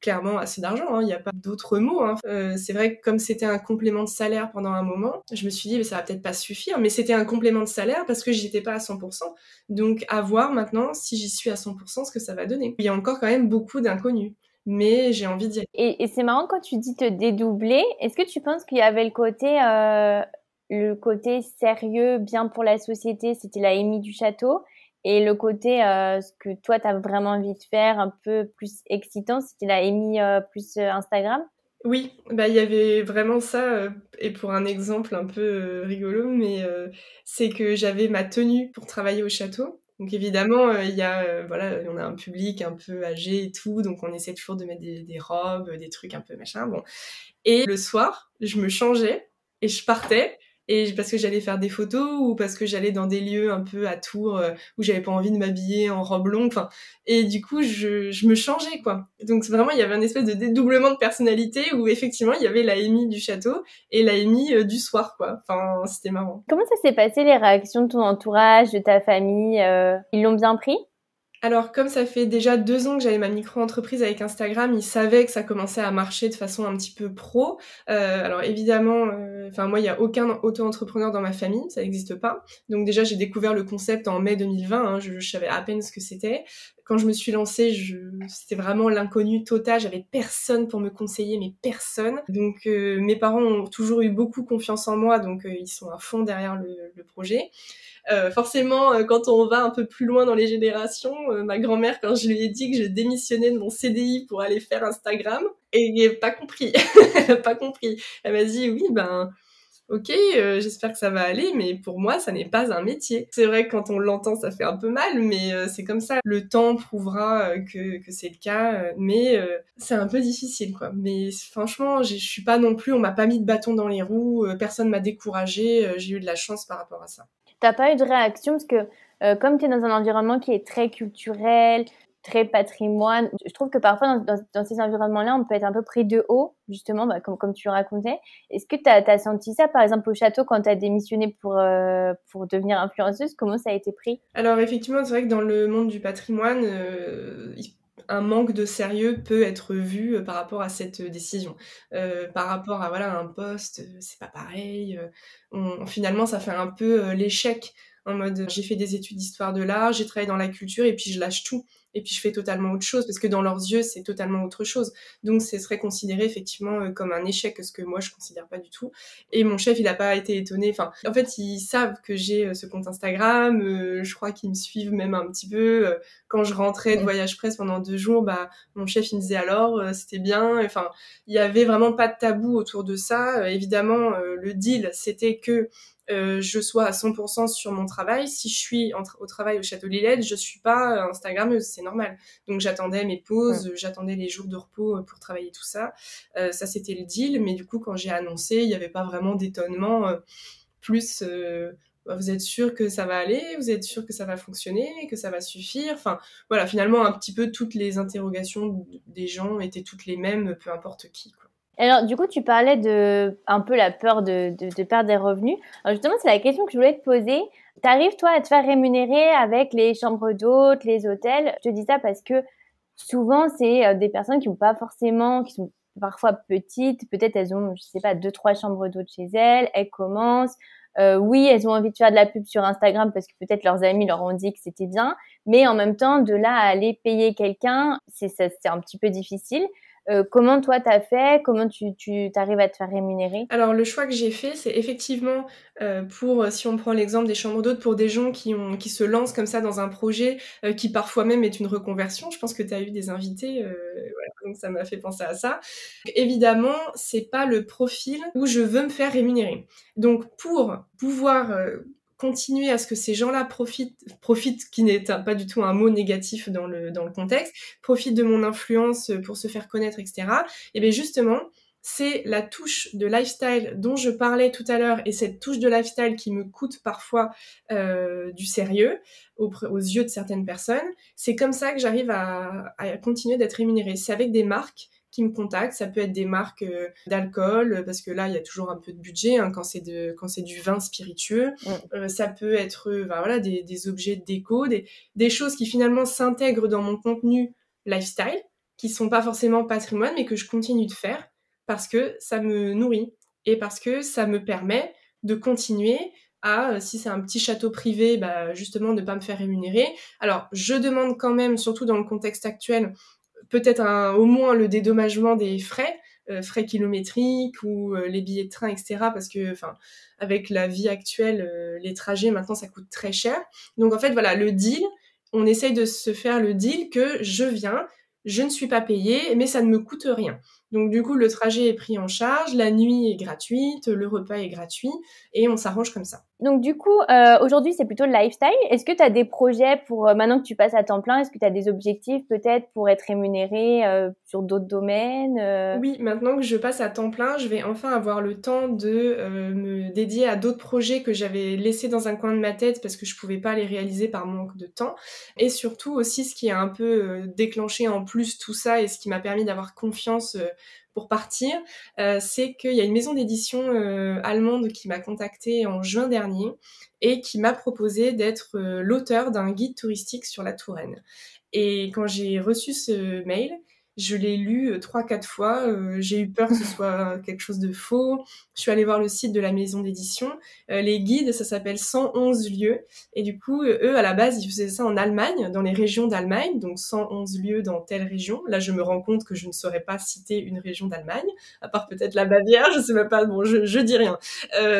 clairement assez d'argent, hein, il n'y a pas d'autres mots. Hein. Euh, c'est vrai que comme c'était un complément de salaire pendant un moment, je me suis dit, mais ça va peut-être pas suffire, mais c'était un complément de salaire parce que j'y étais pas à 100%. Donc à voir maintenant si j'y suis à 100% ce que ça va donner. Il y a encore quand même beaucoup d'inconnus. Mais j'ai envie d'y aller. Et, c'est marrant quand tu dis te dédoubler. Est-ce que tu penses qu'il y avait le côté, euh, le côté sérieux, bien pour la société, c'était la Amy du château, et le côté, euh, ce que toi, tu as vraiment envie de faire, un peu plus excitant, c'était la émis euh, plus euh, Instagram? Oui, bah il y avait vraiment ça. et pour un exemple un peu rigolo, mais c'est que j'avais ma tenue pour travailler au château. Donc évidemment, il y a, voilà, on a un public un peu âgé et tout, donc on essaie toujours de mettre des, des robes, des trucs un peu machin. Bon. Et le soir, je me changeais et je partais et parce que j'allais faire des photos ou parce que j'allais dans des lieux un peu à Tours euh, où j'avais pas envie de m'habiller en robe longue enfin et du coup je, je me changeais quoi. Donc vraiment il y avait un espèce de dédoublement de personnalité où effectivement il y avait la Amy du château et la Amy euh, du soir quoi. Enfin c'était marrant. Comment ça s'est passé les réactions de ton entourage de ta famille euh, ils l'ont bien pris? Alors, comme ça fait déjà deux ans que j'avais ma micro-entreprise avec Instagram, ils savaient que ça commençait à marcher de façon un petit peu pro. Euh, alors évidemment, euh, enfin moi, il n'y a aucun auto-entrepreneur dans ma famille, ça n'existe pas. Donc déjà, j'ai découvert le concept en mai 2020. Hein, je, je, savais à peine ce que c'était. Quand je me suis lancée, c'était vraiment l'inconnu total. J'avais personne pour me conseiller, mais personne. Donc euh, mes parents ont toujours eu beaucoup confiance en moi, donc euh, ils sont à fond derrière le, le projet. Euh, forcément, euh, quand on va un peu plus loin dans les générations, euh, ma grand-mère, quand je lui ai dit que je démissionnais de mon CDI pour aller faire Instagram, et pas compris, pas compris. Elle m'a dit oui, ben ok, euh, j'espère que ça va aller, mais pour moi, ça n'est pas un métier. C'est vrai que quand on l'entend, ça fait un peu mal, mais euh, c'est comme ça. Le temps prouvera euh, que, que c'est le cas, mais c'est un peu difficile, quoi. Mais franchement, je suis pas non plus, on m'a pas mis de bâton dans les roues, personne m'a découragé, j'ai eu de la chance par rapport à ça. T'as pas eu de réaction parce que comme tu es dans un environnement qui est très culturel, très patrimoine. Je trouve que parfois, dans, ces environnements-là, on peut être un peu pris de haut, justement, bah, comme, comme tu racontais. Est-ce que tu as, senti ça, par exemple, au château, quand tu as démissionné pour, euh, pour devenir influenceuse Comment ça a été pris? Alors, effectivement, c'est vrai que dans le monde du patrimoine, euh, un manque de sérieux peut être vu euh, par rapport à cette décision. par rapport à voilà un poste, c'est pas pareil. finalement, ça fait un peu l'échec en mode j'ai fait des études d'histoire de l'art, j'ai travaillé dans la culture et puis je lâche tout et puis je fais totalement autre chose parce que dans leurs yeux c'est totalement autre chose. Donc ce serait considéré effectivement euh, comme un échec ce que moi je considère pas du tout. Et mon chef il a pas été étonné. Enfin en fait ils savent que j'ai euh, ce compte Instagram. Euh, je crois qu'ils me suivent même un petit peu. Quand je rentrais de voyage presse pendant deux jours, bah mon chef il me disait alors c'était bien. Enfin il y avait vraiment pas de tabou autour de ça. évidemment le deal c'était que euh, je sois à 100% sur mon travail. Si je suis au travail au Château Lillette, je suis pas Instagrammeuse, c'est normal. Donc j'attendais mes pauses, j'attendais les jours de repos euh, pour travailler tout ça. Euh, ça c'était le deal, mais du coup quand j'ai annoncé, il n'y avait pas vraiment d'étonnement. plus, bah, vous êtes sûr que ça va aller, vous êtes sûr que ça va fonctionner, que ça va suffire? Enfin voilà, finalement un petit peu toutes les interrogations des gens étaient toutes les mêmes, peu importe qui. Quoi. Alors, du coup, tu parlais de un peu la peur de, de, perdre des revenus. Alors, justement, c'est la question que je voulais te poser. T'arrives, toi, à te faire rémunérer avec les chambres d'hôtes, les hôtels? Je te dis ça parce que souvent, c'est euh, des personnes qui n'ont pas forcément, qui sont parfois petites. Peut-être elles ont, je sais pas, deux, trois chambres d'hôtes chez elles. Elles commencent. Euh, oui, elles ont envie de faire de la pub sur Instagram parce que peut-être leurs amis leur ont dit que c'était bien. Mais en même temps, de là à aller payer quelqu'un, c'est un petit peu difficile. Euh, comment toi t'as fait? Comment tu, tu arrives à te faire rémunérer? Alors le choix que j'ai fait, c'est effectivement euh, pour, si on prend l'exemple des chambres d'hôtes, pour des gens qui, se lancent comme ça dans un projet euh, qui parfois même est une reconversion. Je pense que tu as eu des invités, voilà, donc ça m'a fait penser à ça. Évidemment, c'est pas le profil où je veux me faire rémunérer. Donc pour pouvoir continuer à ce que ces gens-là profitent, profitent, qui n'est pas du tout un mot négatif dans le, dans le contexte, profitent de mon influence pour se faire connaître, etc. Et bien justement, c'est la touche de lifestyle dont je parlais tout à l'heure et cette touche de lifestyle qui me coûte parfois euh, du sérieux aux, yeux de certaines personnes. C'est comme ça que j'arrive à, à continuer d'être rémunérée. C'est avec des marques qui me contactent. Ça peut être des marques euh, d'alcool, parce que là, il y a toujours un peu de budget hein, quand c'est de quand c'est du vin spiritueux. Euh, ça peut être euh, ben voilà, des, des, objets de déco, des, des choses qui finalement s'intègrent dans mon contenu lifestyle, qui sont pas forcément patrimoine, mais que je continue de faire parce que ça me nourrit et parce que ça me permet de continuer à, si c'est un petit château privé, bah, justement, ne pas me faire rémunérer. Alors, je demande quand même, surtout dans le contexte actuel, peut-être au moins le dédommagement des frais, euh, frais kilométriques ou euh, les billets de train, etc. Parce que, enfin, avec la vie actuelle, euh, les trajets maintenant ça coûte très cher. Donc en fait, voilà, le deal, on essaye de se faire le deal que je viens, je ne suis pas payé, mais ça ne me coûte rien. Donc du coup, le trajet est pris en charge, la nuit est gratuite, le repas est gratuit, et on s'arrange comme ça. Donc du coup, euh, aujourd'hui, c'est plutôt le lifestyle. Est-ce que tu as des projets pour, euh, maintenant que tu passes à temps plein, est-ce que tu as des objectifs peut-être pour être rémunéré euh, sur d'autres domaines Oui, maintenant que je passe à temps plein, je vais enfin avoir le temps de me dédier à d'autres projets que j'avais laissés dans un coin de ma tête parce que je pouvais pas les réaliser par manque de temps. Et surtout aussi, ce qui a un peu déclenché en plus tout ça et ce qui m'a permis d'avoir confiance partir, euh, c'est qu'il y a une maison d'édition euh, allemande qui m'a contactée en juin dernier et qui m'a proposé d'être euh, l'auteur d'un guide touristique sur la Touraine. Et quand j'ai reçu ce mail, je l'ai lu euh, trois, quatre fois. Euh, j'ai eu peur que ce soit quelque chose de faux. Je suis allée voir le site de la maison d'édition. Euh, les guides, ça s'appelle 111 lieux. Et du coup, eux, à la base, ils faisaient ça en Allemagne, dans les régions d'Allemagne. Donc 111 lieux dans telle région. Là, je me rends compte que je ne saurais pas citer une région d'Allemagne, à part peut-être la Bavière. Je sais même pas. Bon, je, je dis rien.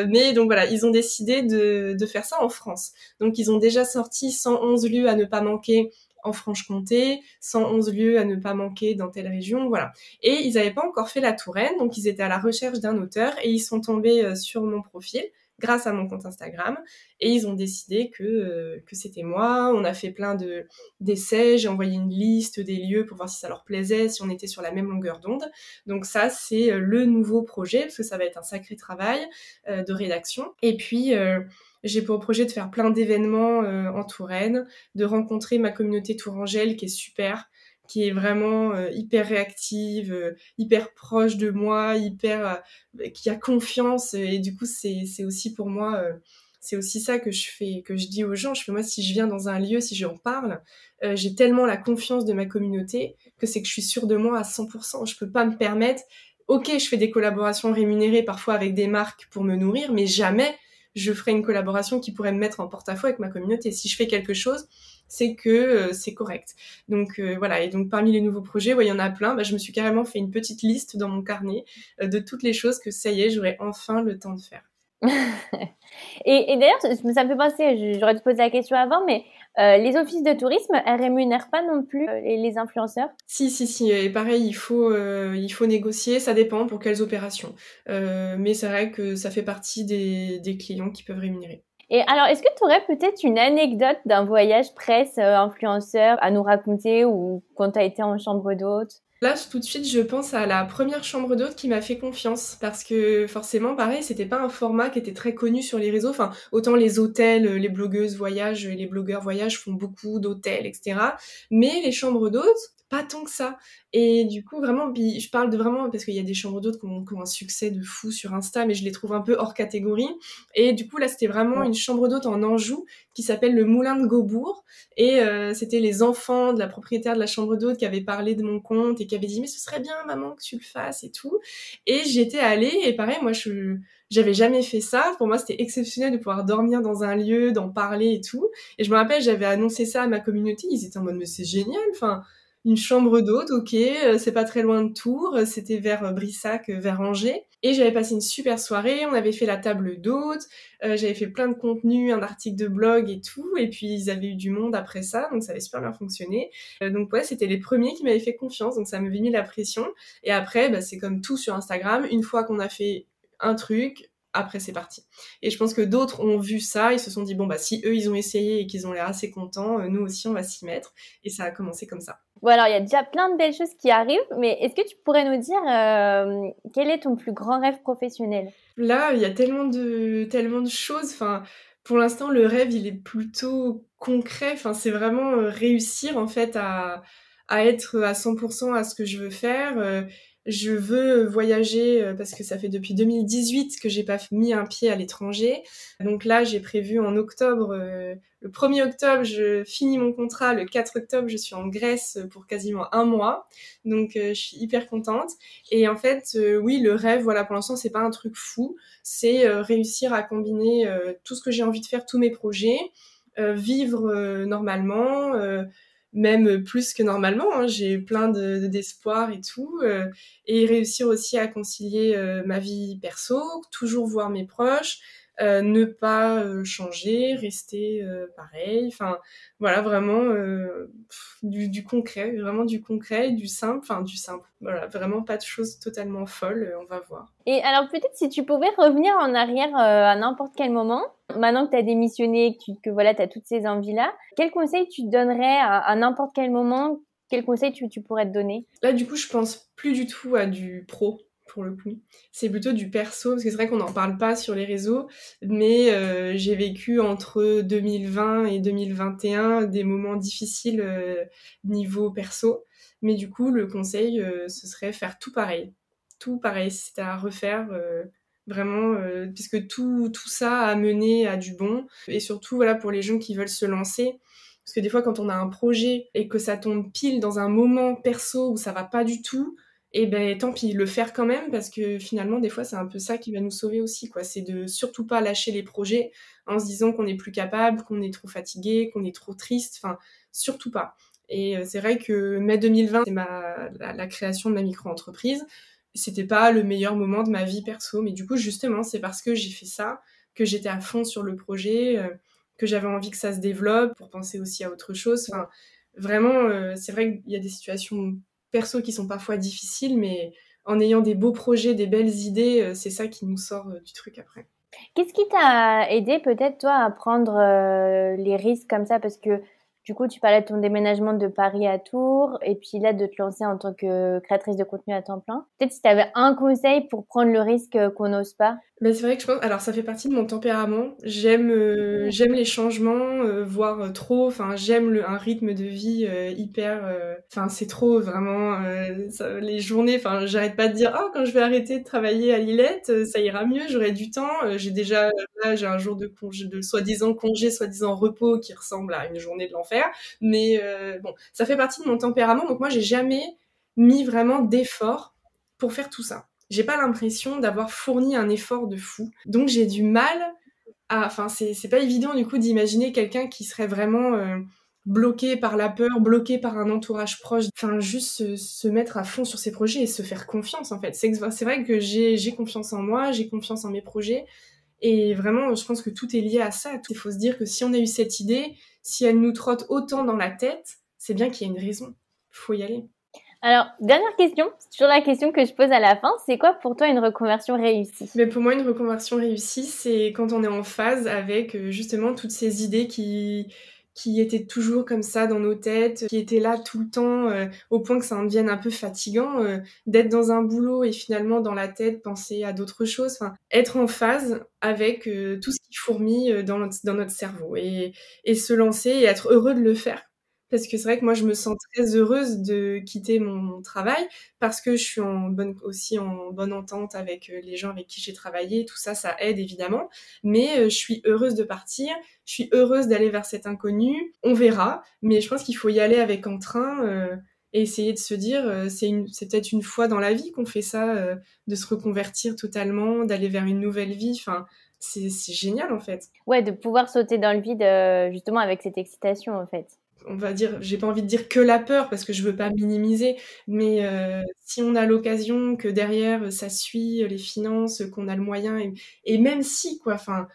mais donc voilà, ils ont décidé de, de faire ça en France. Donc ils ont déjà sorti 111 lieux à ne pas manquer en Franche-Comté, 111 lieux à ne pas manquer dans telle région, voilà. Et ils n'avaient pas encore fait la Touraine, donc ils étaient à la recherche d'un auteur et ils sont tombés euh, sur mon profil grâce à mon compte Instagram et ils ont décidé que, euh, que c'était moi. On a fait plein de d'essais, j'ai envoyé une liste des lieux pour voir si ça leur plaisait, si on était sur la même longueur d'onde. Donc ça c'est euh, le nouveau projet parce que ça va être un sacré travail de rédaction. Et puis j'ai pour projet de faire plein d'événements en Touraine, de rencontrer ma communauté tourangelle qui est super qui est vraiment euh, hyper réactive, euh, hyper proche de moi, hyper euh, qui a confiance. Et du coup c'est c'est aussi pour moi c'est aussi ça que je fais que je dis aux gens, je fais moi si je viens dans un lieu, si j'en parle, j'ai tellement la confiance de ma communauté que c'est que je suis sûre de moi à 100%, je peux pas me permettre. OK, je fais des collaborations rémunérées parfois avec des marques pour me nourrir, mais jamais je ferai une collaboration qui pourrait me mettre en porte-à-faux avec ma communauté. Si je fais quelque chose, c'est que euh, c'est correct. Donc euh, voilà, et donc parmi les nouveaux projets, il y en a plein, bah, je me suis carrément fait une petite liste dans mon carnet euh, de toutes les choses que ça y est, j'aurai enfin le temps de faire. et, d'ailleurs, ça me fait penser, j'aurais dû poser la question avant, mais les offices de tourisme, elles rémunèrent pas non plus les, influenceurs Si, si, si. Et pareil, il faut, il faut négocier. Ça dépend pour quelles opérations. mais c'est vrai que ça fait partie des, des clients qui peuvent rémunérer. Et alors, est-ce que tu aurais peut-être une anecdote d'un voyage presse euh, influenceur à nous raconter ou quand tu as été en chambre d'hôte? Là, tout de suite, je pense à la première chambre d'hôte qui m'a fait confiance parce que forcément, pareil, c'était pas un format qui était très connu sur les réseaux. Enfin, autant les hôtels, les blogueuses voyage, les blogueurs voyage font beaucoup d'hôtels, etc. Mais les chambres d'hôtes, pas tant que ça. Et du coup, vraiment, je parle de vraiment, parce qu'il y a des chambres d'hôtes qui, ont, un succès de fou sur Insta, mais je les trouve un peu hors catégorie. Et du coup, là, c'était vraiment une chambre d'hôte en Anjou qui s'appelle le Moulin de Gaubourg. Et euh, c'était les enfants de la propriétaire de la chambre d'hôte qui avaient parlé de mon compte et qui avaient dit, mais ce serait bien, maman, que tu le fasses et tout. Et j'étais allée, et pareil, moi, je j'avais jamais fait ça. Pour moi, c'était exceptionnel de pouvoir dormir dans un lieu, d'en parler et tout. Et je me rappelle, j'avais annoncé ça à ma communauté. Ils étaient en mode, mais c'est génial. Enfin, une chambre d'hôte, ok, euh, c'est pas très loin de Tours, euh, c'était vers euh, Brissac, vers Angers. Et j'avais passé une super soirée, on avait fait la table d'hôte, j'avais fait plein de contenu, un article de blog et tout, et puis ils avaient eu du monde après ça, donc ça avait super bien fonctionné. donc ouais, c'était les premiers qui m'avaient fait confiance, donc ça m'avait mis la pression. Et après, bah, c'est comme tout sur Instagram, une fois qu'on a fait un truc, après c'est parti. Et je pense que d'autres ont vu ça, ils se sont dit bon bah si eux ils ont essayé et qu'ils ont l'air assez contents, nous aussi on va s'y mettre. Et ça a commencé comme ça. Bon, alors il y a déjà plein de belles choses qui arrivent, mais est-ce que tu pourrais nous dire euh, quel est ton plus grand rêve professionnel? Là, il y a tellement de, tellement de choses. Enfin, pour l'instant, le rêve, il est plutôt concret. Enfin, c'est vraiment euh, réussir en fait à, à être à 100% à ce que je veux faire. Euh, je veux voyager euh, parce que ça fait depuis 2018 que j'ai pas mis un pied à l'étranger. Donc là, j'ai prévu en octobre, euh, le 1er octobre, je finis mon contrat. Le 4 octobre, je suis en Grèce pour quasiment un mois. Donc euh, je suis hyper contente. Et en fait, oui, le rêve, voilà, pour l'instant, c'est pas un truc fou. C'est réussir à combiner tout ce que j'ai envie de faire, tous mes projets, vivre normalement même plus que normalement. Hein. J'ai plein d'espoir et tout. Euh, et réussir aussi à concilier euh, ma vie perso, toujours voir mes proches, euh, ne pas euh, changer, rester euh, pareil. Enfin, voilà, vraiment du, du, concret, vraiment du concret, du simple, enfin du simple. Voilà, vraiment pas de choses totalement folles, on va voir. Et alors peut-être si tu pouvais revenir en arrière à n'importe quel moment, maintenant que tu as démissionné, que, que voilà, tu as toutes ces envies-là, quel conseil tu donnerais à, à n'importe quel moment? Quel conseil tu, tu pourrais te donner? Là, du coup, je pense plus du tout à du pro pour le coup. C'est plutôt du perso, parce que c'est vrai qu'on n'en parle pas sur les réseaux, mais euh, j'ai vécu entre 2020 et 2021 des moments difficiles euh, niveau perso. Mais du coup, le conseil, euh, ce serait faire tout pareil. Tout pareil, c'est à refaire vraiment, puisque tout, tout ça a mené à du bon. Et surtout, voilà, pour les gens qui veulent se lancer, parce que des fois, quand on a un projet et que ça tombe pile dans un moment perso où ça va pas du tout, et ben tant pis, le faire quand même, parce que finalement, des fois, c'est un peu ça qui va nous sauver aussi, quoi. C'est de surtout pas lâcher les projets en se disant qu'on n'est plus capable, qu'on est trop fatigué, qu'on est trop triste, enfin, surtout pas. Et euh, c'est vrai que mai 2020, c'est ma, la, création de ma micro-entreprise. C'était pas le meilleur moment de ma vie perso, mais du coup, justement, c'est parce que j'ai fait ça, que j'étais à fond sur le projet, euh, que j'avais envie que ça se développe, pour penser aussi à autre chose. Enfin, vraiment, c'est vrai qu'il y a des situations perso qui sont parfois difficiles, mais en ayant des beaux projets, des belles idées, c'est ça qui nous sort du truc après. Qu'est-ce qui t'a aidé peut-être toi à prendre les risques comme ça? Parce que du coup, tu parlais de ton déménagement de Paris à Tours et puis là de te lancer en tant que créatrice de contenu à temps plein. Peut-être si tu avais un conseil pour prendre le risque qu'on n'ose pas? Ben c'est vrai que je pense. Alors ça fait partie de mon tempérament. J'aime euh, j'aime les changements, euh, voire euh, trop. Enfin j'aime le un rythme de vie hyper. Enfin c'est trop vraiment. les journées. Enfin j'arrête pas de dire oh quand je vais arrêter de travailler à Lillette ça ira mieux. J'aurai du temps. j'ai déjà là j'ai un jour de congé de soi-disant congé, soi-disant repos qui ressemble à une journée de l'enfer. Mais bon ça fait partie de mon tempérament. Donc moi j'ai jamais mis vraiment d'effort pour faire tout ça j'ai pas l'impression d'avoir fourni un effort de fou. Donc j'ai du mal à. Enfin, c'est pas évident du coup d'imaginer quelqu'un qui serait vraiment euh, bloqué par la peur, bloqué par un entourage proche. Enfin, juste se, mettre à fond sur ses projets et se faire confiance en fait. C'est vrai que j'ai confiance en moi, j'ai confiance en mes projets. Et vraiment, je pense que tout est lié à ça. Il faut se dire que si on a eu cette idée, si elle nous trotte autant dans la tête, c'est bien qu'il y a une raison. Faut y aller. Alors, dernière question, c'est toujours la question que je pose à la fin, c'est quoi pour toi une reconversion réussie? Mais Pour moi, une reconversion réussie, c'est quand on est en phase avec euh, justement toutes ces idées qui, qui étaient toujours comme ça dans nos têtes, qui étaient là tout le temps, euh, au point que ça en devienne un peu fatigant, euh, d'être dans un boulot et finalement dans la tête penser à d'autres choses, enfin, être en phase avec tout ce qui fourmille dans notre, dans notre cerveau et, et se lancer et être heureux de le faire parce que c'est vrai que moi je me sens très heureuse de quitter mon travail parce que je suis en bonne aussi en bonne entente avec euh, les gens avec qui j'ai travaillé. Tout ça ça aide évidemment. Mais euh, je suis heureuse de partir. Je suis heureuse d'aller vers cet inconnu. On verra. Mais je pense qu'il faut y aller avec entrain euh, et essayer de se dire c'est c'est peut-être une fois dans la vie qu'on fait ça de se reconvertir totalement d'aller vers une nouvelle vie. Enfin c'est génial en fait. Ouais, de pouvoir sauter dans le vide justement avec cette excitation en fait on va dire, j'ai pas envie de dire que la peur parce que je veux pas minimiser, mais euh, si on a l'occasion que derrière ça suit les finances, qu'on a le moyen et, et même si quoi, enfin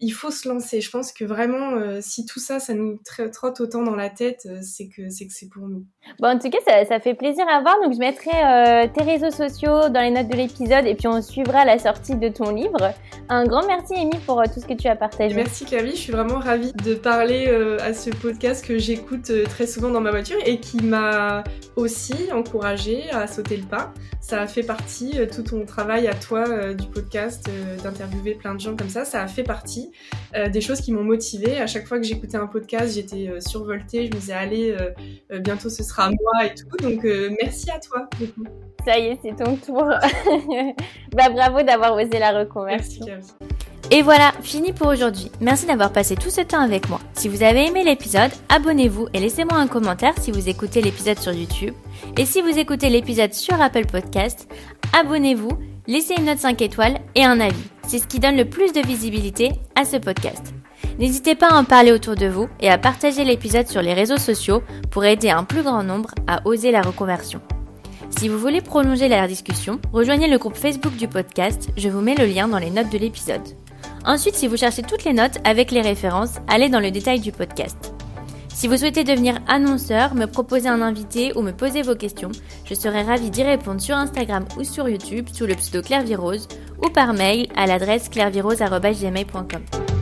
il faut se lancer. Je pense que vraiment, euh, si tout ça, ça nous trotte autant dans la tête, euh, c'est que c'est que c'est pour nous. Bon, en tout cas, ça, ça, fait plaisir à voir. Donc, je mettrai euh, tes réseaux sociaux dans les notes de l'épisode et puis on suivra la sortie de ton livre. Un grand merci, Amy, pour tout ce que tu as partagé. Merci, Clary. Je suis vraiment ravie de parler à ce podcast que j'écoute très souvent dans ma voiture et qui m'a aussi encouragée à sauter le pas. Ça a fait partie, tout ton travail à toi du podcast, d'interviewer plein de gens comme ça, ça a fait partie euh, des choses qui m'ont motivée. À chaque fois que j'écoutais un podcast, j'étais euh, survoltée. Je me disais, allez, euh, bientôt ce sera moi et tout. Donc, merci à toi. Ça y est, c'est ton tour. bah, bravo d'avoir osé la reconversion. Merci, Et voilà, fini pour aujourd'hui. Merci d'avoir passé tout ce temps avec moi. Si vous avez aimé l'épisode, abonnez-vous et laissez-moi un commentaire si vous écoutez l'épisode sur YouTube. Et si vous écoutez l'épisode sur Apple Podcast, abonnez-vous laissez une note 5 étoiles et un avis. C'est ce qui donne le plus de visibilité à ce podcast. N'hésitez pas à en parler autour de vous et à partager l'épisode sur les réseaux sociaux pour aider un plus grand nombre à oser la reconversion. Si vous voulez prolonger la discussion, rejoignez le groupe Facebook du podcast, je vous mets le lien dans les notes de l'épisode. Ensuite, si vous cherchez toutes les notes avec les références, allez dans le détail du podcast. Si vous souhaitez devenir annonceur, me proposer un invité ou me poser vos questions, je serai ravie d'y répondre sur Instagram ou sur YouTube sous le pseudo Claire ou par mail à l'adresse clairvirose.gmail.com.